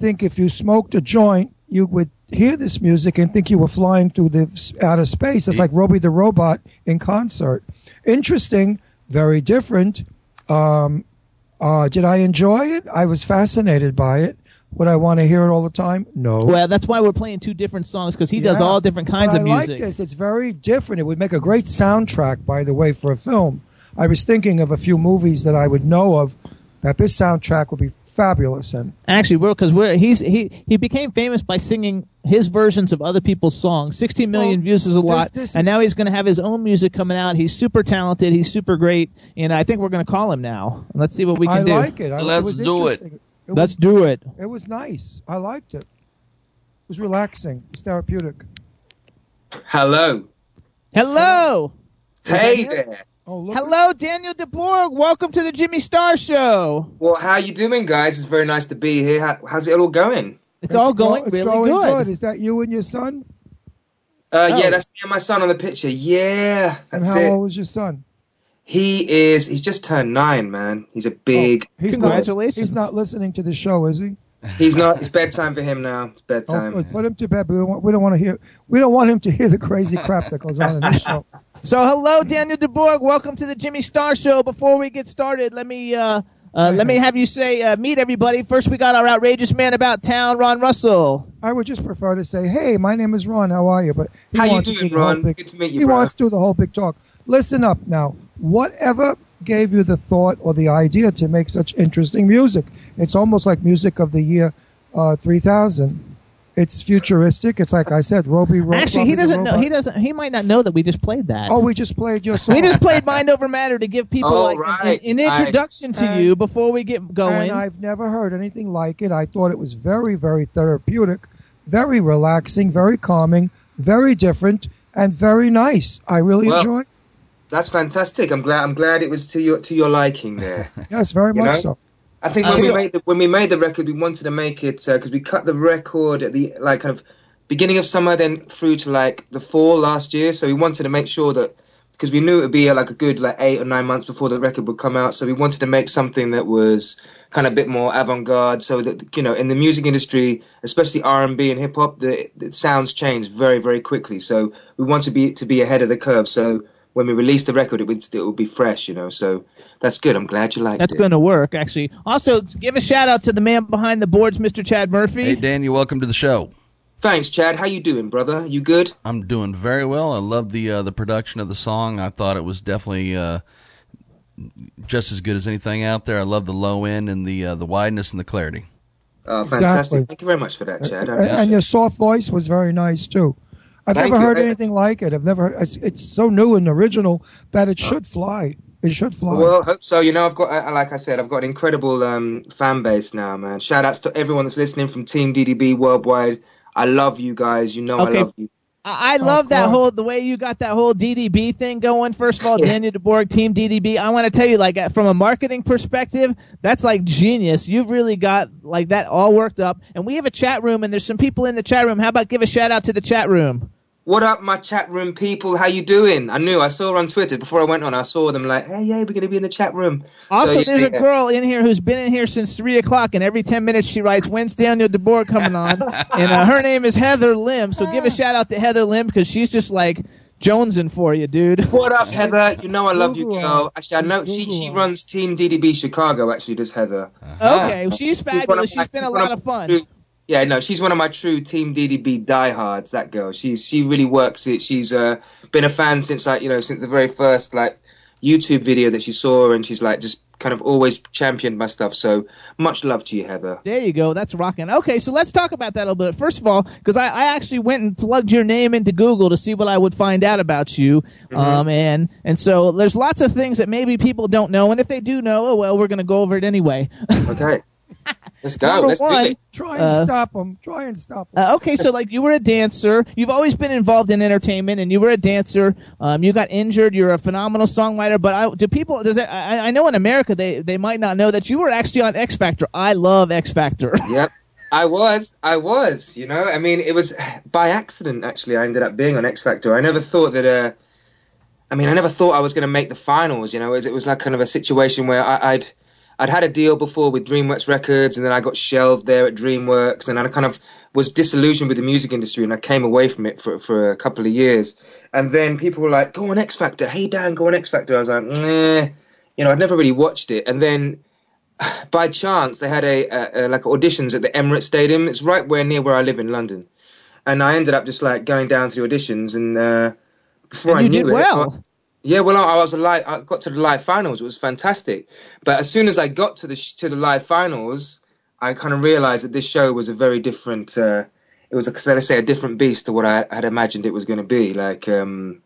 think if you smoked a joint, you would hear this music and think you were flying through the outer space. It's like Robby the Robot in concert. Interesting, very different. Um, uh, did I enjoy it? I was fascinated by it. Would I want to hear it all the time? No. Well, that's why we're playing two different songs because he does all different kinds But of I music. like this. It's very different. It would make a great soundtrack, by the way, for a film. I was thinking of a few movies that I would know of that this soundtrack would be fabulous in. Actually, we're because we're he's he he became famous by singing his versions of other people's songs. 16 million Well, views is a lot, this and is- now he's going to have his own music coming out. He's super talented. He's super great, and I think we're going to call him now. Let's see what we can I do. like it. I, Let's was do it. interesting. Let's was, do it. It was nice. I liked it. It was relaxing. It was therapeutic. Hello. Hello, Hey there. Oh, look. hello, Daniel de Bourg. Welcome to the Jimmy Star Show. Well, how you doing, guys? It's very nice to be here. How, how's it all going? It's, all go- going it's really going good. Is that you and your son? Uh, Oh. Yeah, that's me and my son on the picture. Yeah, And that's how it. old was your son? He is. He's just turned nine, man. He's a big. He's Congratulations. Not, he's not listening to the show, is he? He's not. It's bedtime for him now. It's Oh, bedtime. good. Put him to bed. We don't, want, we don't want to hear. We don't want him to hear the crazy crap that goes on in this show. So, hello, Daniel de Bourg. Welcome to the Jimmy Star Show. Before we get started, let me uh, uh, let me have you say uh, meet everybody. First, we got our outrageous man about town, Ron Russell. I would just prefer to say, "Hey, my name is Ron. How are you?" But he How you wants to doing, do the whole Ron? big- Good to meet you, He brother. wants to do the whole big talk. Listen up now. Whatever gave you the thought or the idea to make such interesting music? It's almost like music of the year uh, 3000. It's futuristic. It's like I said, Robby. Ro- Actually, he Robby the doesn't know. He doesn't. He might not know that we just played that. Oh, we just played your song. we just played Mind Over Matter to give people Oh, like right, an, an introduction to And- you before we get going. And I've never heard anything like it. I thought it was very, very therapeutic, very relaxing, very calming, very different, and very nice. I really Well- enjoyed. That's fantastic. I'm glad. I'm glad it was to your to your liking there. Yes, very You much know? so. I think Uh, when so- we made the, when we made the record, we wanted to make it because we cut the record at the like kind of beginning of summer, then through to like the fall last year. So we wanted to make sure that because we knew it would be uh, like a good like eight or nine months before the record would come out. So we wanted to make something that was kind of a bit more avant-garde, so that you know in the music industry, especially R and B and hip hop, the, the sounds change very very quickly. So we want to be to be ahead of the curve. So when we release the record, it would it would be fresh, you know. So that's good. I'm glad you liked That's it. going to work, actually. Also, give a shout out to the man behind the boards, Mr. Chad Murphy. Hey, Daniel, welcome to the show. Thanks, Chad. How you doing, brother? You good? I'm doing very well. I love the uh, the production of the song. I thought it was definitely uh, just as good as anything out there. I love the low end and the uh, the wideness and the clarity. Oh, fantastic. Exactly. Thank you very much for that, Chad. And, and your soft voice was very nice too. I've Thank never you. heard anything like it. I've never. It's, it's so new and original that it should fly. It should fly. Well, I hope so. You know, I've got, uh, like I said, I've got an incredible um, fan base now, man. Shout outs to everyone that's listening from Team DDB worldwide. I love you guys. You know Okay. I love you. I I love that whole the way you got that whole DDB thing going. First of all, Yeah. Daniel de Bourg, Team DDB. I want to tell you, like uh, from a marketing perspective, that's like genius. You've really got like that all worked up. And we have a chat room, and there's some people in the chat room. How about give a shout out to the chat room? What up, my chat room people? How you doing? I knew I saw on Twitter before I went on. I saw them like, hey, yeah, we're gonna be in the chat room. Also, So, yeah, there's a girl in here who's been in here since three o'clock, and every ten minutes she writes, "When's Daniel de Bourg coming on?" and uh, her name is Heather Lim. So give a shout out to Heather Lim because she's just like jonesing for you, dude. What up, Heather? You know I love you, girl. Actually, I know she she runs Team DDB Chicago. Actually, does Heather? Okay, she's She's of fabulous. my- She's been a lot of of fun. Yeah, no, she's one of my true Team DDB diehards. That girl, she's she really works it. She's uh, been a fan since like you know since the very first like YouTube video that she saw, and she's like just kind of always championed my stuff. So much love to you, Heather. There you go. That's rocking. Okay, so let's talk about that a little bit. First of all, because I, I actually went and plugged your name into Google to see what I would find out about you. Mm-hmm. Um, and and so there's lots of things that maybe people don't know, and if they do know, oh well, we're going to go over it anyway. Okay, let's go. Number let's one, do it. Try and Uh, stop them. Try and stop them. Uh, okay, so like you were a dancer. You've always been involved in entertainment, and you were a dancer. Um, you got injured. You're a phenomenal songwriter. But I, do people? Does it, I, I know in America they they might not know that you were actually on X Factor. I love X Factor. Yep. I was, I was, you know. I mean, it was by accident. Actually, I ended up being on X Factor. I never thought that. Uh, I mean, I never thought I was going to make the finals. You know, it was like kind of a situation where I, I'd, I'd had a deal before with DreamWorks Records, and then I got shelved there at DreamWorks, and I kind of was disillusioned with the music industry, and I came away from it for for a couple of years. And then people were like, "Go on X Factor, hey Dan, go on X Factor." I was like, "Nah," you know, I'd never really watched it, and then by chance they had a, a, a like auditions at the Emirates Stadium. It's right where near where I live in London, and I ended up just like going down to the auditions, and uh, before And I you knew did it, well. Yeah, well, I was live. I got to the live finals. It was fantastic, but as soon as I got to the sh- to the live finals, I kind of realized that this show was a very different. Uh, it was, let's say, a different beast to what I had imagined it was going to be. Like, um,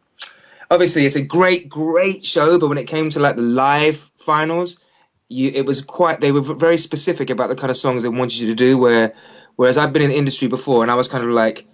obviously, it's a great, great show, but when it came to like the live finals, you, it was quite. They were very specific about the kind of songs they wanted you to do. Where, whereas I've been in the industry before, and I was kind of like,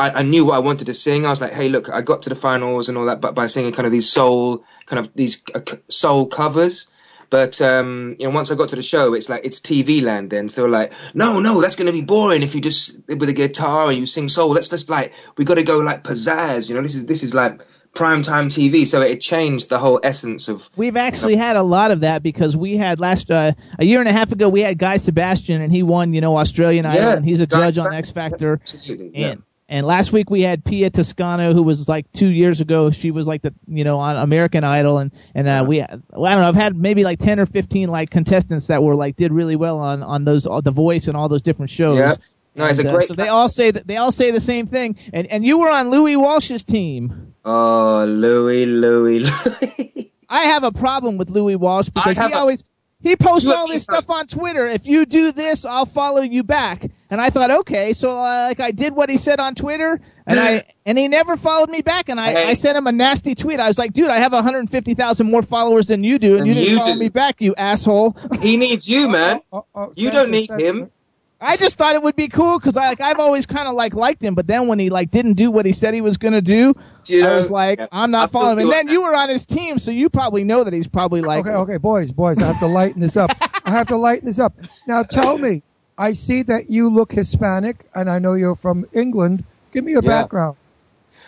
I, I knew what I wanted to sing. I was like, hey, look, I got to the finals and all that, but by singing kind of these soul, kind of these uh, soul covers. But um, you know, once I got to the show, it's like it's TV land. Then so they were like, no, no, that's going to be boring if you just with a guitar and you sing soul. Let's just like we got to go like pizzazz. You know, this is this is like prime time TV. So it changed the whole essence of We've actually had a lot of that because we had last uh, a year and a half ago we had Guy Sebastian and he won you know Australian Idol and he's a judge on X Factor. absolutely. Yeah. And last week we had Pia Toscano who was like two years ago she was like the you know on American Idol and and uh, we well, I don't know I've had maybe like ten or fifteen like contestants that were like did really well on on those uh, The Voice and all those different shows. Yeah. No, it's And, a uh, great. so they all say that they all say the same thing and and you were on Louis Walsh's team. oh, Louis, Louis, Louis. I have a problem with Louis Walsh because he a- always he posts all this stuff on Twitter. If you do this, I'll follow you back. And I thought, okay, so uh, like I did what he said on Twitter, and I and he never followed me back. And I, Hey. I sent him a nasty tweet. I was like, dude, I have 150,000 more followers than you do, and Than you didn't you follow do. me back, you asshole. He needs you, man. Oh, oh, You don't need censor. him. I just thought it would be cool because I like I've always kind of like liked him, but then when he like didn't do what he said he was gonna do, You I know, was like, yeah. I'm I not following him. And you- then you were on his team, so you probably know that he's probably like, okay, okay, boys, boys, I have to lighten this up. I have to lighten this up. Now, tell me, I see that you look Hispanic, and I know you're from England. Give me your Yeah. background.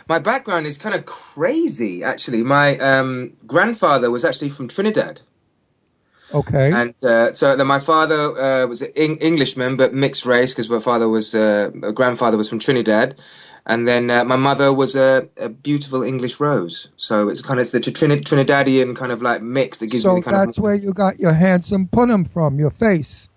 My background is kind of crazy, actually. My um, grandfather was actually from Trinidad. Okay. And uh, so then my father uh, was an Eng- Englishman, but mixed race because my father was, uh, my grandfather was from Trinidad. And then uh, my mother was a, a beautiful English rose. So it's kind of it's the Trin- Trinidadian kind of like mix that gives so me the kind that's of. where you got your handsome punim from, your face.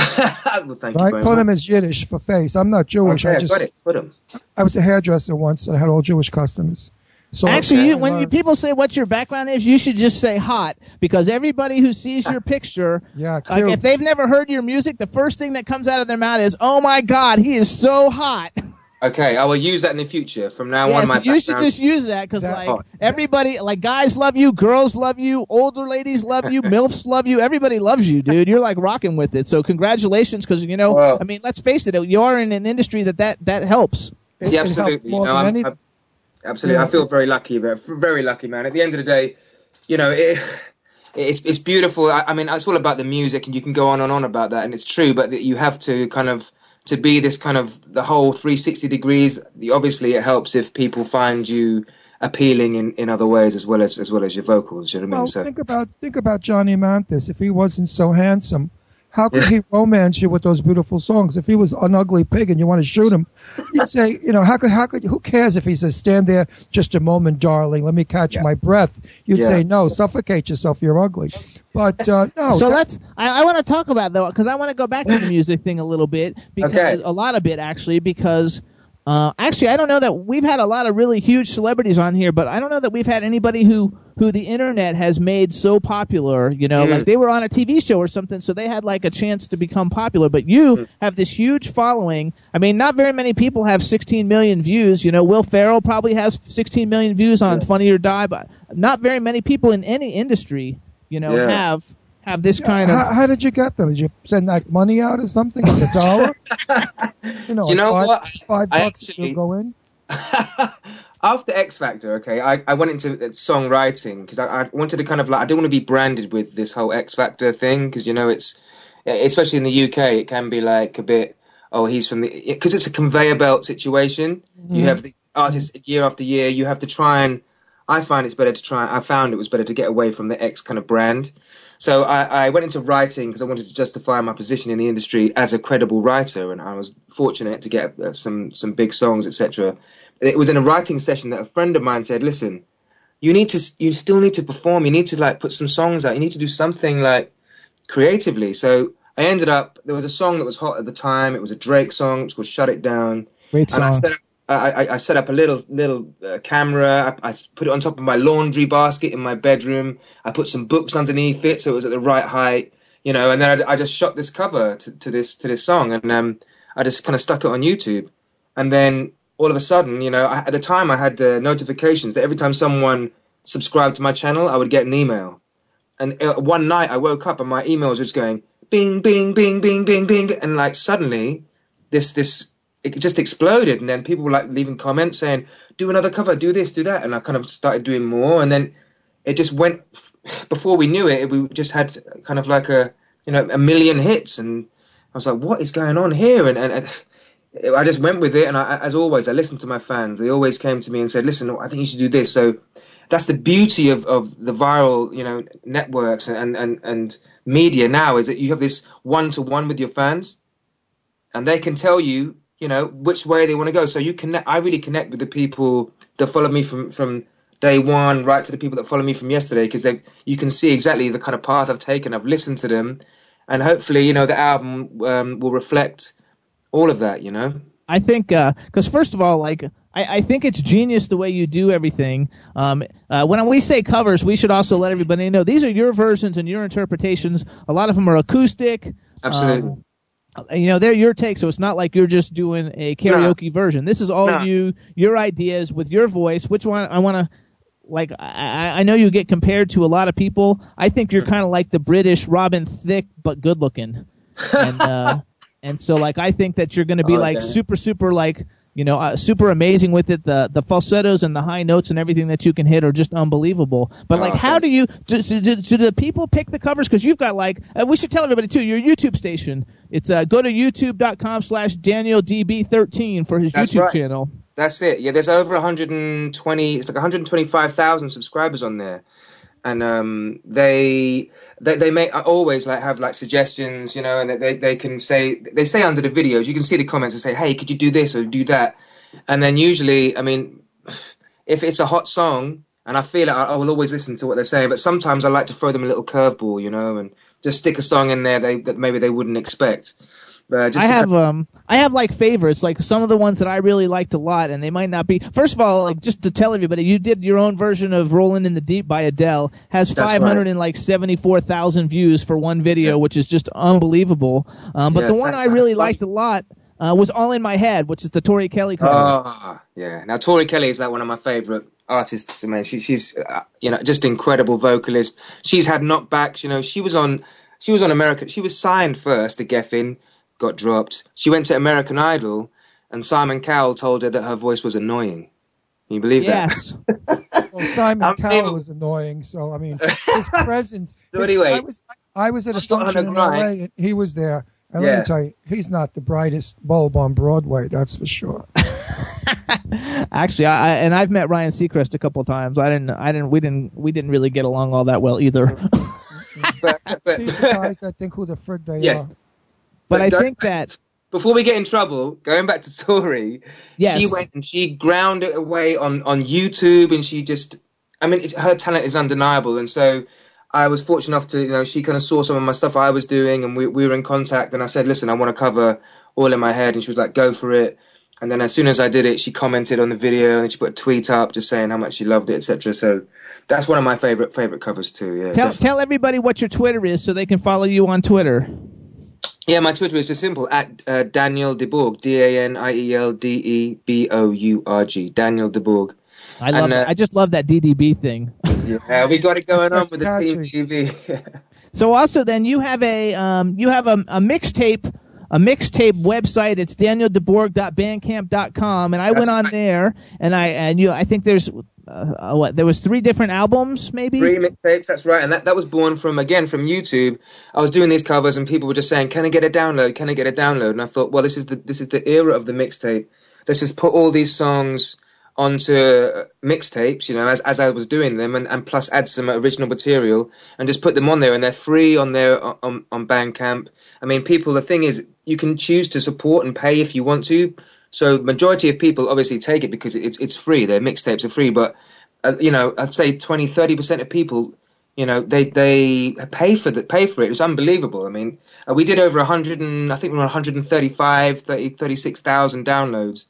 well, thank you Right? very Punim much. is Yiddish for face. I'm not Jewish. Okay, I I just got it. Put 'em. I was a hairdresser once and I had all Jewish customers. So Actually, I you, when uh, you, people say what your background is, you should just say hot because everybody who sees your picture, Yeah, like if they've never heard your music, the first thing that comes out of their mouth is, "Oh my God, he is so hot." Okay, I will use that in the future. From now Yeah, on, so my you should just use that because That- like everybody, like guys love you, girls love you, older ladies love you, milfs love you. Everybody loves you, dude. You're like rocking with it. So congratulations, because you know, Well- I mean, let's face it, you are in an industry that that that helps. it- it yeah, absolutely. more No, than I'm- any- I'm- absolutely. I feel very lucky, very, very lucky, man. At the end of the day, you know, it, it's it's beautiful. I, I mean, it's all about the music, and you can go on and on about that, and it's true. But that you have to kind of to be this kind of the whole 360 degrees. Obviously, it helps if people find you appealing in, in other ways as well as as well as your vocals. You know what I mean? Well, So think about think about Johnny Mathis. If he wasn't so handsome, how could he romance you with those beautiful songs? If he was an ugly pig and you want to shoot him, you'd say, you know, how could how could who cares if he says, "Stand there just a moment, darling, let me catch my breath"? You'd Yeah. say, "No, suffocate yourself. You're ugly." But uh, no. so that- let's. I, I want to talk about though, because I want to go back to the music thing a little bit because Okay. a lot of it actually because. Uh, actually, I don't know that we've had a lot of really huge celebrities on here, but I don't know that we've had anybody who who the internet has made so popular. You know, Mm. like they were on a TV show or something, so they had like a chance to become popular. But you Mm. have this huge following. I mean, not very many people have 16 million views. You know, Will Ferrell probably has 16 million views on Funny or Die, but not very many people in any industry, you know, Yeah. have have this kind of. how, how did you get them? Did you send like money out or something? Like a dollar? you know, You know five, what? five I bucks actually- you'll go in. after X Factor, okay, I, I went into songwriting because I, I wanted to kind of like I didn't want to be branded with this whole X Factor thing because you know it's especially in the UK it can be like a bit oh he's from the because it's a conveyor belt situation. You mm-hmm. have the artists year after year. You have to try and I find it's better to try. I found it was better to get away from the X kind of brand. So I, I went into writing because I wanted to justify my position in the industry as a credible writer, and I was fortunate to get uh, some some big songs, etc. It was in a writing session that a friend of mine said, "Listen, you need to, you still need to perform. You need to like put some songs out. You need to do something like creatively." So I ended up there was a song that was hot at the time. It was a Drake song. It's called "Shut It Down." Great And I song. I, I, set up a little little uh, camera. I, I put it on top of my laundry basket in my bedroom. I put some books underneath it so it was at the right height, you know. And then I, I just shot this cover to, to this to this song, and um, I just kind of stuck it on YouTube. And then all of a sudden, you know, I, at the time I had uh, notifications that every time someone subscribed to my channel, I would get an email. And uh, one night I woke up and my email was just going bing, bing, bing, bing, bing, bing, and like suddenly this this it just exploded, and then people were like leaving comments saying, "Do another cover, do this, do that," and I kind of started doing more, and then it just went. Before we knew it, we just had kind of like a you know a million hits, and I was like, "What is going on here?" And and. and I just went with it, and I, as always, I listened to my fans. They always came to me and said, "Listen, I think you should do this." So that's the beauty of, of the viral, you know, networks and, and, and media now is that you have this one to one with your fans, and they can tell you, you know, which way they want to go. So you connect. I really connect with the people that follow me from from day one, right to the people that follow me from yesterday, because you can see exactly the kind of path I've taken. I've listened to them, and hopefully, you know, the album um, will reflect all of that. You know. I think because first of all, like I, I think it's genius the way you do everything. Um, uh, when we say covers, we should also let everybody know these are your versions and your interpretations. A lot of them are acoustic. Absolutely. Um, you know, they're your take, so it's not like you're just doing a karaoke version. This is all No. you, your ideas with your voice. Which one I want to, like, I, I know you get compared to a lot of people. I think you're kind of like the British Robin Thicke, but good looking. And, uh, and so, like, I think that you're going to be Oh, like okay. super, super, like, you know, uh, super amazing with it. The the falsettos and the high notes and everything that you can hit are just unbelievable. But like, Oh, how do you do, do, do, the people pick the covers? Because you've got like, uh, we should tell everybody too. Your YouTube station. It's uh, go to youtube.com slash Daniel DB13 for his That's YouTube right. channel. That's it. Yeah, there's over 120. It's like 125,000 subscribers on there, and um, they they they may always like have like suggestions, you know, and they they can say they say under the videos. You can see the comments and say, hey, could you do this or do that? And then usually, I mean, if it's a hot song and I feel it, I, I will always listen to what they're saying. But sometimes I like to throw them a little curveball, you know, and just stick a song in there they, that maybe they wouldn't expect. Uh, I have um I have like favorites, like some of the ones that I really liked a lot, and they might not be. First of all, like just to tell everybody, you did your own version of "Rolling in the Deep" by Adele. Has five hundred and like seventy four thousand views for one video, which is just unbelievable. Um, but Yeah, the one I really liked a lot uh, was "All in My Head," which is the Tori Kelly cover. Ah, yeah. Now Tori Kelly is like one of my favorite artists. Man, she, she's uh, you know just incredible vocalist. She's had knockbacks. You know, she was on she was on American. She was signed first to Geffen, got dropped. She went to American Idol, and Simon Cowell told her that her voice was annoying. Can you believe that? yes. Well, Simon Cowell was annoying. So I mean, his presence. So his- anyway, I was I was at a she got on function the in L.A. and he was there. And let me tell you, he's not the brightest bulb on Broadway. That's for sure. Actually, I, I and I've met Ryan Seacrest a couple times. I didn't, I didn't, we didn't, we didn't really get along all that well either. but, but, These guys that think who the frig they yes. are. But I think that Before we get in trouble, going back to Tori, Yes. she went and she ground it away on, on YouTube, and she just, I mean, it's, her talent is undeniable, and so I was fortunate enough to, you know, she kind of saw some of my stuff I was doing, and we, we were in contact, and I said, listen, I want to cover All in My Head, and she was like, go for it. And then as soon as I did it, she commented on the video, and she put a tweet up just saying how much she loved it, etc. So that's one of my favorite favorite covers too. Yeah, tell definitely. tell everybody what your Twitter is so they can follow you on Twitter. Yeah, my Twitter is just simple at uh, Daniel de Bourg, D A N I E L D E B O U R G, Daniel de Bourg. I love, And, uh, that. I just love that DDB thing. Yeah, we got it going on with the Team TV. So also then you have a um, you have a, a mixtape a mixtape website. It's danieldebourg.bandcamp.com, and I That's went on right. there and I and you I think there's uh, uh, what there was three different albums maybe. Three mixtapes, that's right, and that, that was born from again from YouTube. I was doing these covers, and people were just saying, "Can I get a download? Can I get a download?" And I thought, well, this is the this is the era of the mixtape. Let's just put all these songs onto mixtapes, you know, as as I was doing them, and, and plus add some original material and just put them on there, and they're free on there on on Bandcamp. I mean, people. The thing is, you can choose to support and pay if you want to. So majority of people obviously take it because it's it's free. Their mixtapes are free, but uh, you know, I'd say 20, 30 percent of people, you know, they they pay for the pay for it. It's unbelievable. I mean, uh, we did over hundred and I think we were 135, 30, 36,000 downloads,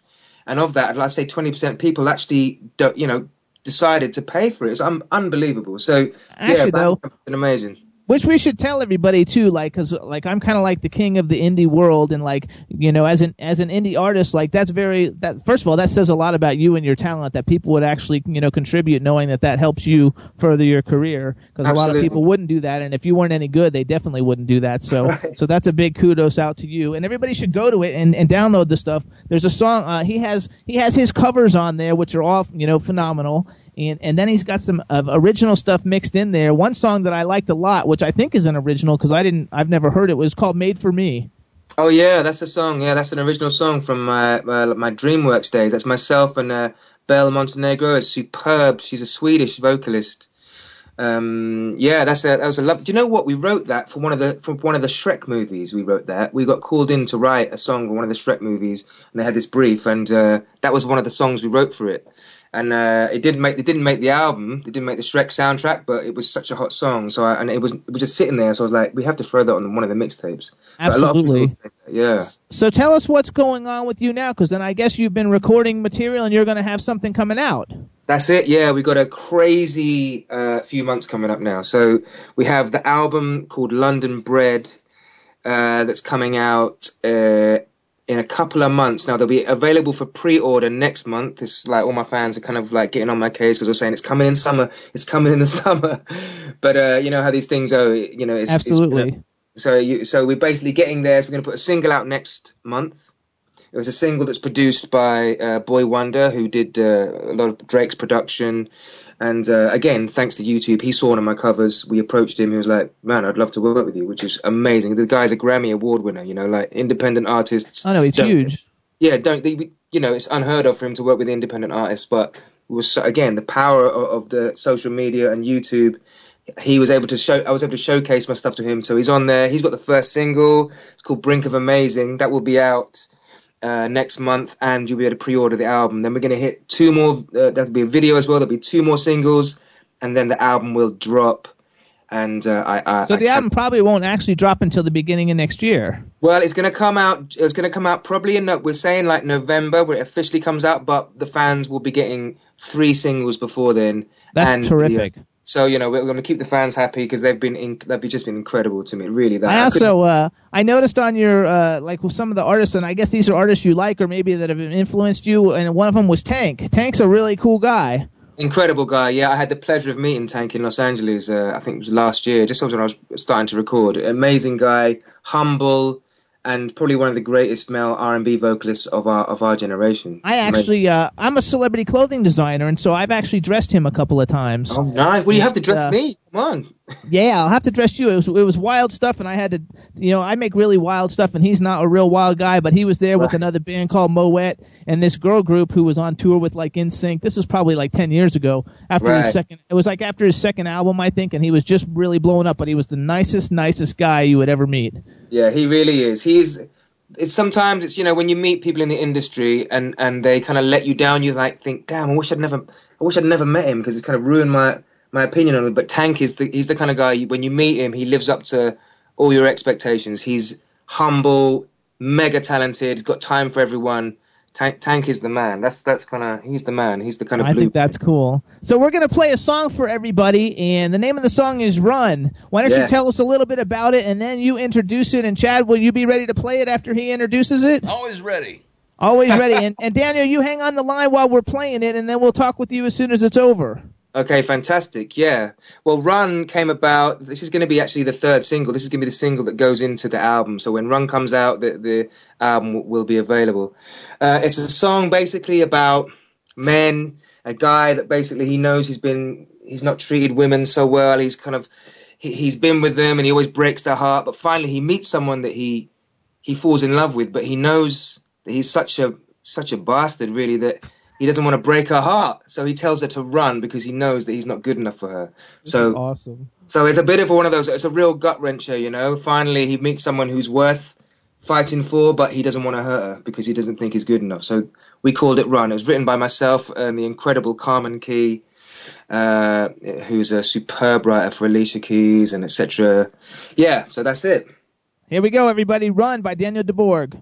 and of that, I'd say twenty percent people actually, don't, you know, decided to pay for it. It's un- unbelievable. So Actually, yeah, though- amazing. Which we should tell everybody too, like, cause like I'm kind of like the king of the indie world, and like you know, as an as an indie artist, like that's very that. First of all, that says a lot about you and your talent that people would actually you know contribute, knowing that that helps you further your career. Because a lot of people wouldn't do that, and if you weren't any good, they definitely wouldn't do that. So so that's a big kudos out to you, and everybody should go to it and, and download the stuff. There's a song uh, he has he has his covers on there, which are all you know phenomenal and and then he's got some of original stuff mixed in there. One song that I liked a lot, which I think is an original because I didn't, I've never heard it, was called "Made for Me." Oh yeah, that's a song. Yeah, that's an original song from my uh, my DreamWorks days. That's myself and uh, Belle Montenegro. Is superb. She's a Swedish vocalist. Um, yeah, that's a that was a love. Do you know what we wrote that for one of the for one of the Shrek movies? We wrote that. We got called in to write a song for one of the Shrek movies, and they had this brief, and uh, that was one of the songs we wrote for it. And uh, it didn't make they didn't make the album, they didn't make the Shrek soundtrack, but it was such a hot song. So I, and it was it was just sitting there. So I was like, we have to throw that on one of the mixtapes. But a lot of people Absolutely. that, yeah. So tell us what's going on with you now, because then I guess you've been recording material and you're going to have something coming out. That's it. Yeah, we've got a crazy uh, few months coming up now. So we have the album called London Bread uh, that's coming out uh, in a couple of months. Now they'll be available for pre-order next month. It's like all my fans are kind of like getting on my case because we're saying it's coming in summer. It's coming in the summer. but uh, you know how these things are. You know, it's, it's- Absolutely. so you, so we're basically getting there. So we're going to put a single out next month. It was a single that's produced by uh, Boi-1da, who did uh, a lot of Drake's production. And uh, again, thanks to YouTube, he saw one of my covers. We approached him. He was like, "Man, I'd love to work with you," which is amazing. The guy's a Grammy Award winner. You know, like independent artists. I know it's huge. Yeah, don't they, you know? It's unheard of for him to work with independent artists, but was so, again the power of, of the social media and YouTube he was able to show I was able to showcase my stuff to him. So he's on there. He's got the first single. It's called Brink of Amazing. That will be out uh, next month, and you'll be able to pre-order the album. Then we're going to hit two more. Uh, there'll be a video as well. There'll be two more singles, and then the album will drop. And uh, I, I So the can't- album probably won't actually drop until the beginning of next year. well, it's going to come out. It's going to come out probably in. We're saying like November, where it officially comes out. But the fans will be getting three singles before then. That's terrific. yeah. So you know we're going to keep the fans happy because they've been in, they've just been incredible to me. Really, that I also uh, I noticed on your uh, like with some of the artists, and I guess these are artists you like or maybe that have influenced you. And one of them was Tank. Tank's a really cool guy. Incredible guy. Yeah, I had the pleasure of meeting Tank in Los Angeles. Uh, I think it was last year, just when I was starting to record. Amazing guy, humble, and probably one of the greatest male R and B vocalists of our of our generation. I actually uh, I'm a celebrity clothing designer, and so I've actually dressed him a couple of times. Oh, nice. Well, you have to dress Uh, me. Come on. Yeah, I'll have to dress you. It was, it was wild stuff, and I had to, you know, I make really wild stuff, and he's not a real wild guy, but he was there with another band called Moet and this girl group who was on tour with like NSYNC. This was probably like ten years ago. After his second, it was like after his second album, I think, and he was just really blowing up. But he was the nicest, nicest guy you would ever meet. Yeah, he really is. He's. It's sometimes it's you know when you meet people in the industry and and they kind of let you down. You like think, damn, I wish I'd never, I wish I'd never met him because it's kind of ruined my my opinion on it, But Tank is the he's the kind of guy when you meet him, he lives up to all your expectations. He's humble, mega talented. He's got time for everyone. Tank Tank is the man. That's that's kind of he's the man. He's the kind of I think that's cool. So we're gonna play a song for everybody, and the name of the song is "Run." Why don't you tell us a little bit about it, and then you introduce it? And Chad, will you be ready to play it after he introduces it? Always ready. Always ready. and, and Daniel, you hang on the line while we're playing it, and then we'll talk with you as soon as it's over. Okay, fantastic. Yeah. Well, Run came about. This is going to be actually the third single. This is going to be the single that goes into the album. So when Run comes out, the, the album will be available. Uh, it's a song basically about men, a guy that basically he knows he's been, he's not treated women so well. He's kind of, he, he's been with them and he always breaks their heart. But finally he meets someone that he, he falls in love with, but he knows that he's such a, such a bastard really that he doesn't want to break her heart. So he tells her to run because he knows that he's not good enough for her. so awesome. so it's a bit of one of those. It's a real gut wrencher, you know. Finally, he meets someone who's worth fighting for, but he doesn't want to hurt her because he doesn't think he's good enough. So we called it Run. It was written by myself and the incredible Carmen Key, uh, who's a superb writer for Alicia Keys and etc. Yeah, so that's it. Here we go, everybody. "Run" by Daniel de Bourg.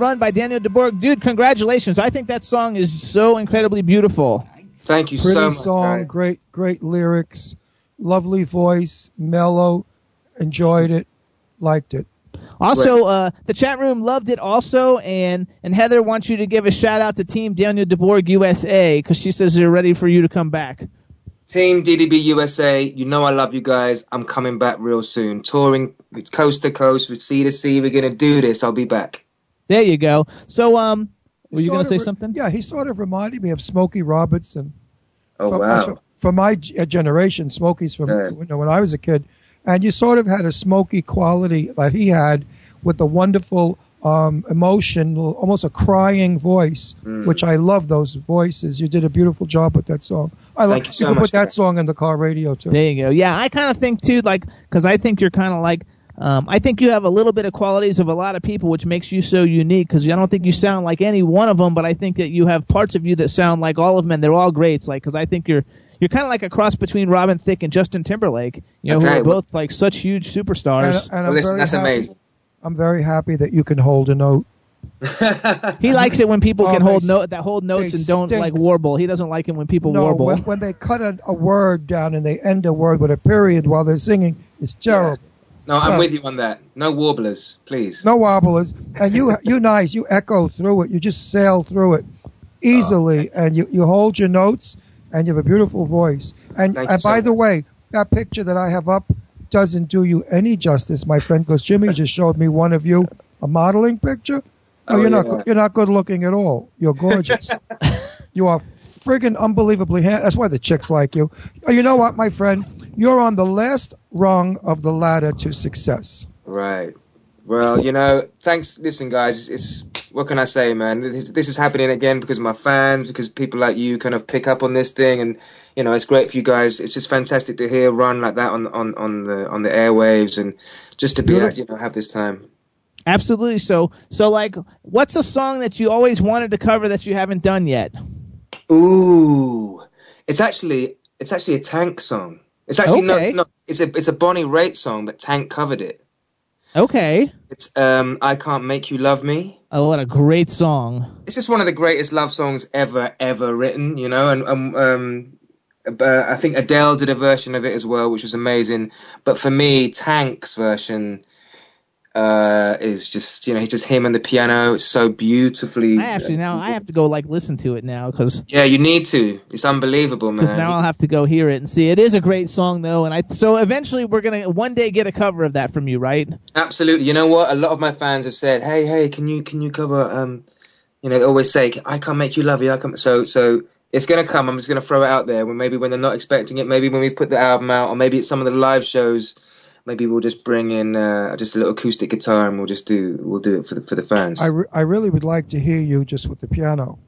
Run by Daniel de Bourg. Dude, congratulations. I think that song is so incredibly beautiful. Thank you Pretty so much, song, guys. great, great lyrics, lovely voice, mellow. Enjoyed it, liked it. Also, uh, the chat room loved it also, and, and Heather wants you to give a shout out to Team Daniel de Bourg USA because she says they're ready for you to come back. Team DDB USA, you know I love you guys. I'm coming back real soon. Touring coast to coast, with sea to sea. We're gonna do this. I'll be back. There you go. So, um, were you going to say re- something? Yeah, he sort of reminded me of Smokey Robertson. Oh from, wow. from, from my uh, generation, Smokey's from Yeah. you know, when I was a kid, and you sort of had a Smokey quality that he had with the wonderful um, emotion, almost a crying voice, Mm. which I love those voices. You did a beautiful job with that song. I like Thank you so can much, put that man. song in the car radio too. There you go. Yeah, I kind of think too, like, because I think you're kind of like, um, I think you have a little bit of qualities of a lot of people, which makes you so unique. Because I don't think you sound like any one of them, but I think that you have parts of you that sound like all of them, and they're all greats. Like, because I think you're you're kind of like a cross between Robin Thicke and Justin Timberlake. You know, who are both like such huge superstars. and I'm Well, listen, that's happy, amazing. I'm very happy that you can hold a note. he likes it when people Oh, can hold note that hold notes and don't stink. like warble. He doesn't like it when people No, warble. when, when they cut a, a word down and they end a word with a period while they're singing, it's terrible. No, I'm with you on that. No warblers, please. No warblers. and you you nice. You echo through it. You just sail through it easily, oh, and you, you hold your notes, and you have a beautiful voice. And, Thank and so by much. the way, that picture that I have up doesn't do you any justice, my friend, because Jimmy just showed me one of you, a modeling picture. Oh, Oh, you're not yeah. go- you're not good looking at all. You're gorgeous. you are friggin' unbelievably handsome. That's why the chicks like you. Oh, you know what, my friend? You're on the last rung of the ladder to success. Right. Well, you know, thanks. Listen, guys, it's, it's what can I say, man? This, this is happening again because of my fans, because people like you kind of pick up on this thing, and you know, it's great for you guys. It's just fantastic to hear run like that on on on the on the airwaves, and just to be Beautiful. you know have this time. Absolutely. So, so like, what's a song that you always wanted to cover that you haven't done yet? Ooh, it's actually it's actually a Tank song. It's actually no, Okay. it's not. It's a it's a Bonnie Raitt song, but Tank covered it. Okay. It's um, I can't make you love me. Oh, what a great song. It's just one of the greatest love songs ever, ever written, you know. And um, um, uh, I think Adele did a version of it as well, which was amazing. But for me, Tank's version, uh, is just you know, he's just him and the piano. It's so beautifully. I actually now I have to go like listen to it now because Yeah, you need to. It's unbelievable, man. because now I'll have to go hear it and see. It is a great song though, and I so eventually we're gonna one day get a cover of that from you, right? Absolutely. You know what? A lot of my fans have said, "Hey, hey, can you can you cover?" Um, you know, they always say, "I can't make you love you." I can't. So so it's gonna come. I'm just gonna throw it out there. When maybe when they're not expecting it, maybe when we've put the album out, or maybe it's some of the live shows. Maybe we'll just bring in uh, just a little acoustic guitar and we'll just do we'll do it for the for the fans. I, re- I really would like to hear you just with the piano.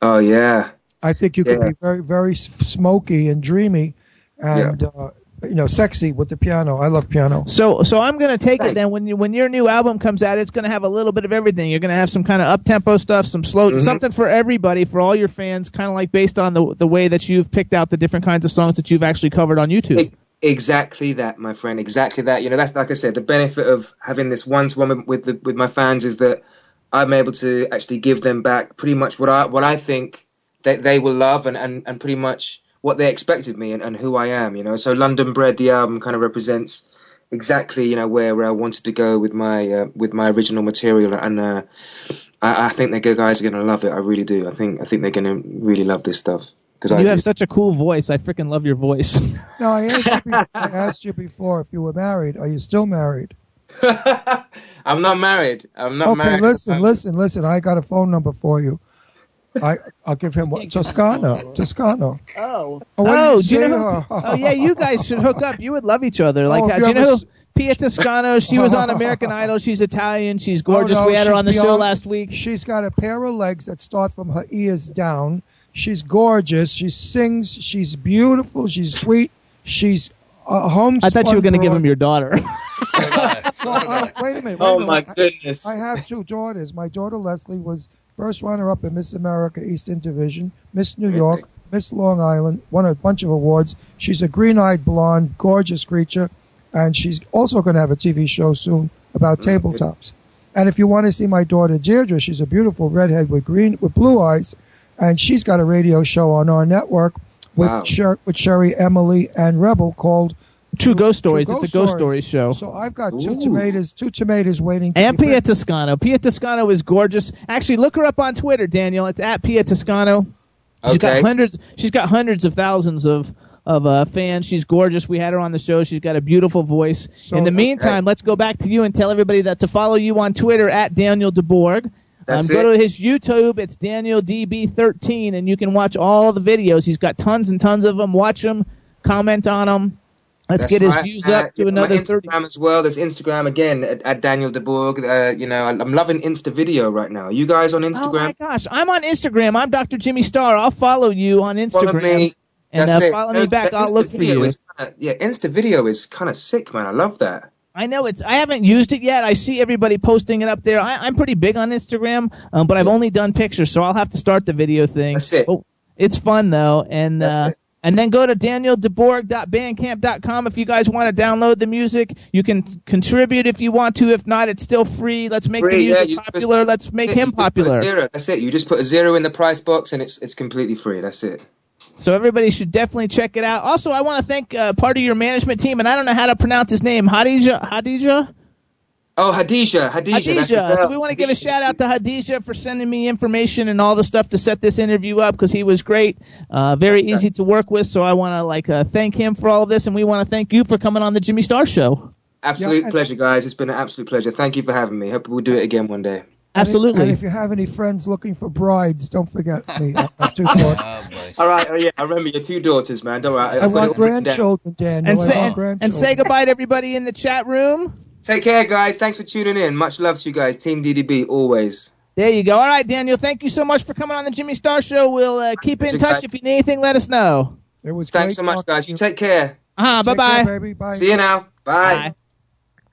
oh yeah. I think you could be very, very smoky and dreamy, and uh, you know, sexy with the piano. I love piano. So so I'm gonna take it then when you when your new album comes out, it's gonna have a little bit of everything. You're gonna have some kind of up tempo stuff, some slow, Mhm. something for everybody, for all your fans, kind of like based on the the way that you've picked out the different kinds of songs that you've actually covered on YouTube. Exactly that, my friend. Exactly that. You know, that's like I said. The benefit of having this one-to-one with the, with my fans is that I'm able to actually give them back pretty much what I what I think that they will love and, and, and pretty much what they expect of me and, and who I am. You know, so London Bread, the album, kind of represents exactly you know where, where I wanted to go with my uh, with my original material, and uh, I, I think the good guys are going to love it. I really do. I think I think they're going to really love this stuff because I you do. have such a cool voice. I freaking love your voice. no, I asked, you, be- I asked you before if you were married. Are you still married? I'm not married. I'm not okay, married. listen, I'm- listen, listen. I got a phone number for you. I I'll give him what Toscano. Toscano. Oh. Oh, oh, you do you know? Who, oh, yeah, you guys should hook up. You would love each other. Like, Oh, if uh, you do you ever know s- who? Pia Toscano. She was on American Idol. She's Italian. She's gorgeous. Oh, no, we had her on the show last week. She's got a pair of legs that start from her ears down. She's gorgeous. She sings. She's beautiful. She's sweet. She's a home. I thought you were going to give him your daughter. So, uh, wait a minute. Wait Oh, a minute. my I- goodness. I have two daughters. My daughter Leslie was first runner-up in Miss America Eastern Division, Miss New York, Miss Long Island, won a bunch of awards. She's a green-eyed blonde, gorgeous creature, and she's also going to have a TV show soon about tabletops. And if you want to see my daughter Deirdre, she's a beautiful redhead with green with blue eyes, and she's got a radio show on our network with Wow. Sher- with Sherry, Emily, and Rebel called True Ghost Stories. True it's a Ghost Stories show. So I've got two tomatoes, two tomatoes waiting. To And be Pia Toscano. Pia Toscano is gorgeous. Actually, look her up on Twitter, Daniel. It's at Pia Toscano. She's Okay. got hundreds. She's got hundreds of thousands of of uh, fans. She's gorgeous. We had her on the show. She's got a beautiful voice. In the meantime, let's go back to you and tell everybody that to follow you on Twitter at Daniel de Bourg. Um, go to his YouTube. It's Daniel DB13, and you can watch all the videos. He's got tons and tons of them. Watch them. Comment on them. Let's That's get his right. views Uh, up to another Instagram 30. as well. There's Instagram again at, at Daniel de Bourg. Uh, you know, I'm loving Insta video right now. You guys on Instagram? Oh my gosh, I'm on Instagram. I'm Dr. Jimmy Star. I'll follow you on Instagram. Follow me. And That's uh, it. follow No, me back. I'll Insta look for you. kinda- yeah, Insta video is kind of sick, man. I love that. I know it's. I haven't used it yet. I see everybody posting it up there. I, I'm pretty big on Instagram, um, but I've only done pictures, so I'll have to start the video thing. That's it. Oh, it's fun though, and uh, and then go to danieldebourg.bandcamp.com if you guys want to download the music. You can contribute if you want to. If not, it's still free. Let's make the Free, yeah, music just- popular. Let's make him just popular. Zero. That's it. You just put a zero in the price box, and it's it's completely free. That's it. So everybody should definitely check it out. Also, I want to thank uh, part of your management team, and I don't know how to pronounce his name. Hadija. Hadija. Oh, Hadija, Hadija. Hadija. So we want to give a shout out to Hadija for sending me information and all the stuff to set this interview up because he was great, uh, very easy to work with. So I want to like uh, thank him for all of this, and we want to thank you for coming on the Jimmy Star Show. Absolute Yeah, and- pleasure, guys. It's been an absolute pleasure. Thank you for having me. Hope we'll do it again one day. And if- Absolutely. And if you have any friends looking for brides, don't forget me. I have two daughters. All right. Oh yeah, I remember your two daughters, man. Don't worry. I I've got it want all written down. grandchildren, Daniel. and I say want and, grandchildren. and say goodbye to everybody in the chat room. Take care, guys. Thanks for tuning in. Much love to you guys. Team DDB always. There you go. All right, Daniel. Thank you so much for coming on the Jimmy Star Show. We'll uh, keep in touch. guys. If you need anything, let us know. It was Thanks great so much, guys. You take care. Uh, bye Take care, bye. baby. Bye. See you now. Bye.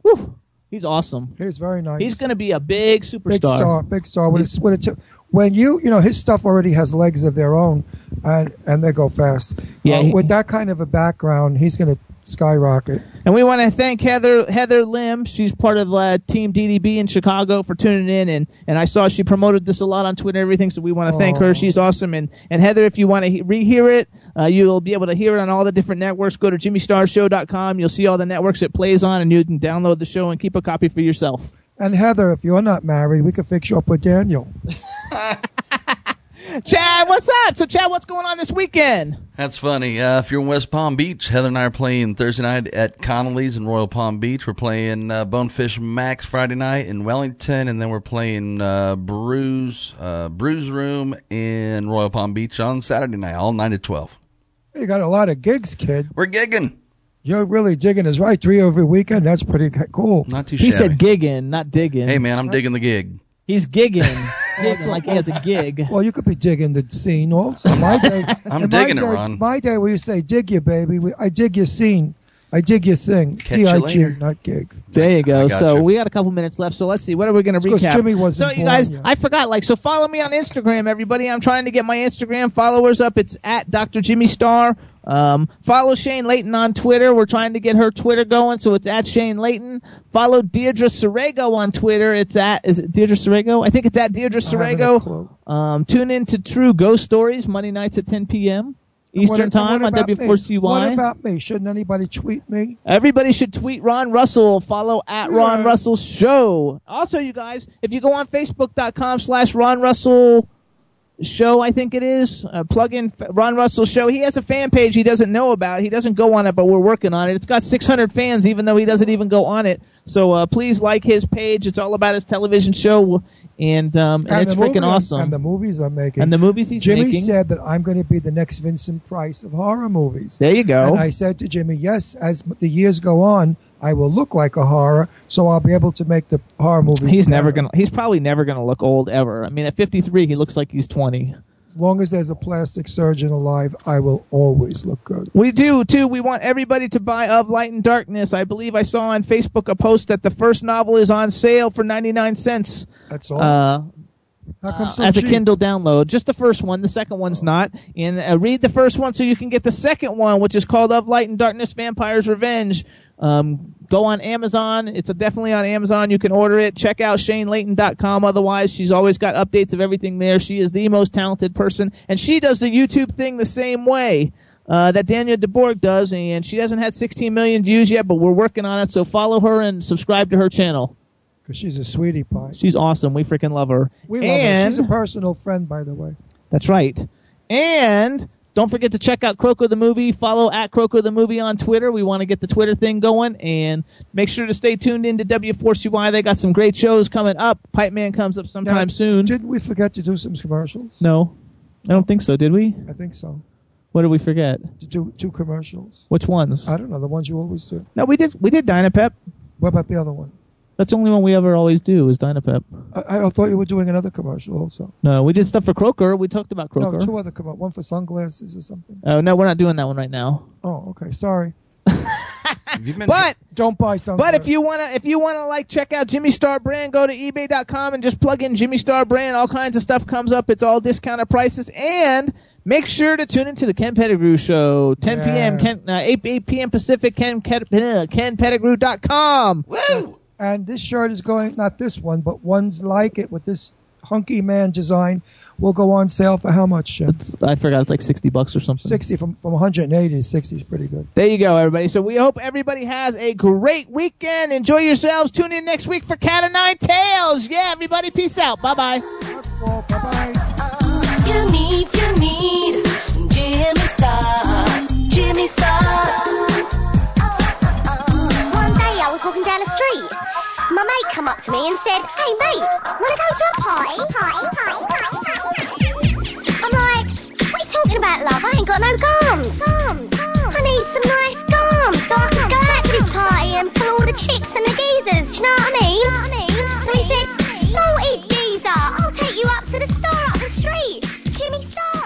Bye. He's awesome. He's very nice. He's going to be a big superstar. big star, big star. When, it's, when, it's, when you, you know, his stuff already has legs of their own, and and they go fast. Yeah, Uh, he- with that kind of a background, he's going to skyrocket. And we want to thank Heather Heather Lim. She's part of uh, Team DDB in Chicago for tuning in, and, and I saw she promoted this a lot on Twitter and everything. So we want to thank her. She's awesome. And and Heather, if you want to he- rehear it, Uh, you'll be able to hear it on all the different networks. Go to jimmystarshow.com. You'll see all the networks it plays on, and you can download the show and keep a copy for yourself. And Heather, if you're not married, we could fix you up with Daniel. Chad, what's up? So, Chad, what's going on this weekend? That's funny. Uh, if you're in West Palm Beach, Heather and I are playing Thursday night at Connolly's in Royal Palm Beach. We're playing uh, Bonefish Mac's Friday night in Wellington, and then we're playing uh, Brews uh, Brews Room in Royal Palm Beach on Saturday night, all nine to twelve. You got a lot of gigs, kid. We're gigging. You're really digging is right. Three every weekend. That's pretty cool. Not too He shabby. said gigging, not digging. "Hey man, I'm digging the gig." He's gigging, gigging like he has a gig. Well, you could be digging the scene also. My day, I'm in my digging it, day- Ron. My day, we used to say, dig you, baby. We, I dig your scene. I dig your thing. Catch you D-I-G, later. not gig. There you go. I got So we got a couple minutes left. So let's see. What are we going to recap? Jimmy wasn't so you born guys, yet. I forgot. Like, so follow me on Instagram, everybody. I'm trying to get my Instagram followers up. It's at Dr. Jimmy Star. Um, follow Shane Layton on Twitter. We're trying to get her Twitter going, so it's at Shane Layton. Follow Deirdre Sorego on Twitter. It's at is it Deirdre Sorego? I think it's at Deirdre I Sorego. Um, tune in to True Ghost Stories Monday nights at 10 p.m. Eastern What- Time on? W4CY. What about me? Shouldn't anybody tweet me? Everybody should tweet Ron Russell. Follow at Ron Russell Show. Also, you guys, if you go on Facebook.com slash Ron Russell Show, I think it is, uh, plug in F- Ron Russell Show. He has a fan page he doesn't know about. He doesn't go on it, but we're working on it. It's got 600 fans, even though he doesn't even go on it. So uh, please like his page. It's all about his television show, and um, and, it's the freaking movie awesome. And the movies I'm making. And the movies he's making. Jimmy making. said that I'm going to be the next Vincent Price of horror movies. there you go. And I said to Jimmy, yes, as the years go on, I will look like a horror, so I'll be able to make the horror movies. He's never gonna. He's probably never gonna look old ever. I mean, at 53, he looks like he's 20. As long as there's a plastic surgeon alive, I will always look good. We do too. We want everybody to buy Of Light and Darkness. I believe I saw on Facebook a post that the first novel is on sale for 99 cents. That's all. Uh, How come so as a? Kindle download. Just the first one. The second one's not. And uh, read the first one so you can get the second one, which is called Of Light and Darkness Vampire's Revenge. Um, go on Amazon. It's definitely on Amazon. You can order it. Check out ShaneLayton.com. Otherwise, she's always got updates of everything there. She is the most talented person. And she does the YouTube thing the same way. Uh, that Daniel de Bourg does, and she hasn't had 16 million views yet, but we're working on it. So follow her and subscribe to her channel. Because she's a sweetie pie. She's awesome. We freaking love her. We love and her. She's a personal friend, by the way. that's right. And don't forget to check out Croco the Movie. Follow at Croco the Movie on Twitter. We want to get the Twitter thing going. And make sure to stay tuned into W4CY. They got some great shows coming up. Pipe Man comes up sometime Now, soon. Did we forget to do some commercials? no, I don't think so. Did we? I think so. What did we forget? To do two commercials. Which ones? I don't know the ones you always do. no, we did. We did Dynapep. What about the other one? That's the only one we ever always do is Dynapep. I, I thought you were doing another commercial also. No, we did stuff for Croco. We talked about Croco. No, two other commercials. One for sunglasses or something. Oh no, we're not doing that one right now. Oh, okay. Sorry. But Don't buy sunglasses. But if you wanna, if you wanna like check out Jimmy Star Brand, go to eBay.com and just plug in Jimmy Star Brand. All kinds of stuff comes up. It's all discounted prices. And make sure to tune into the Ken Pettigrew Show, 10 p.m. Ken, uh, 8 8 p.m. Pacific. Ken Ken uh, KenPettigrew.com. Woo! And this shirt is going, not this one, but ones like it with this hunky man design will go on sale for how much, It's, I forgot. It's like 60 bucks or something. 60 from, from 180 to 60 is pretty good. There you go, everybody. So we hope everybody has a great weekend. Enjoy yourselves. Tune in next week for Cat of Nine Tails. Yeah, everybody. Peace out. Bye bye. Bye bye. You need, you need Jimmy Star, Jimmy Star. come up to me and said, Hey mate, wanna go to a party? Party, party, party, party. I'm like, what are you talking about, love? I ain't got no gums. Gums, gums. I need some nice gums so I can go out to this party and pull all the chicks and the geezers. Do you know what I mean? So he said, Salted geezer, I'll take you up to the store up the street. Jimmy Star.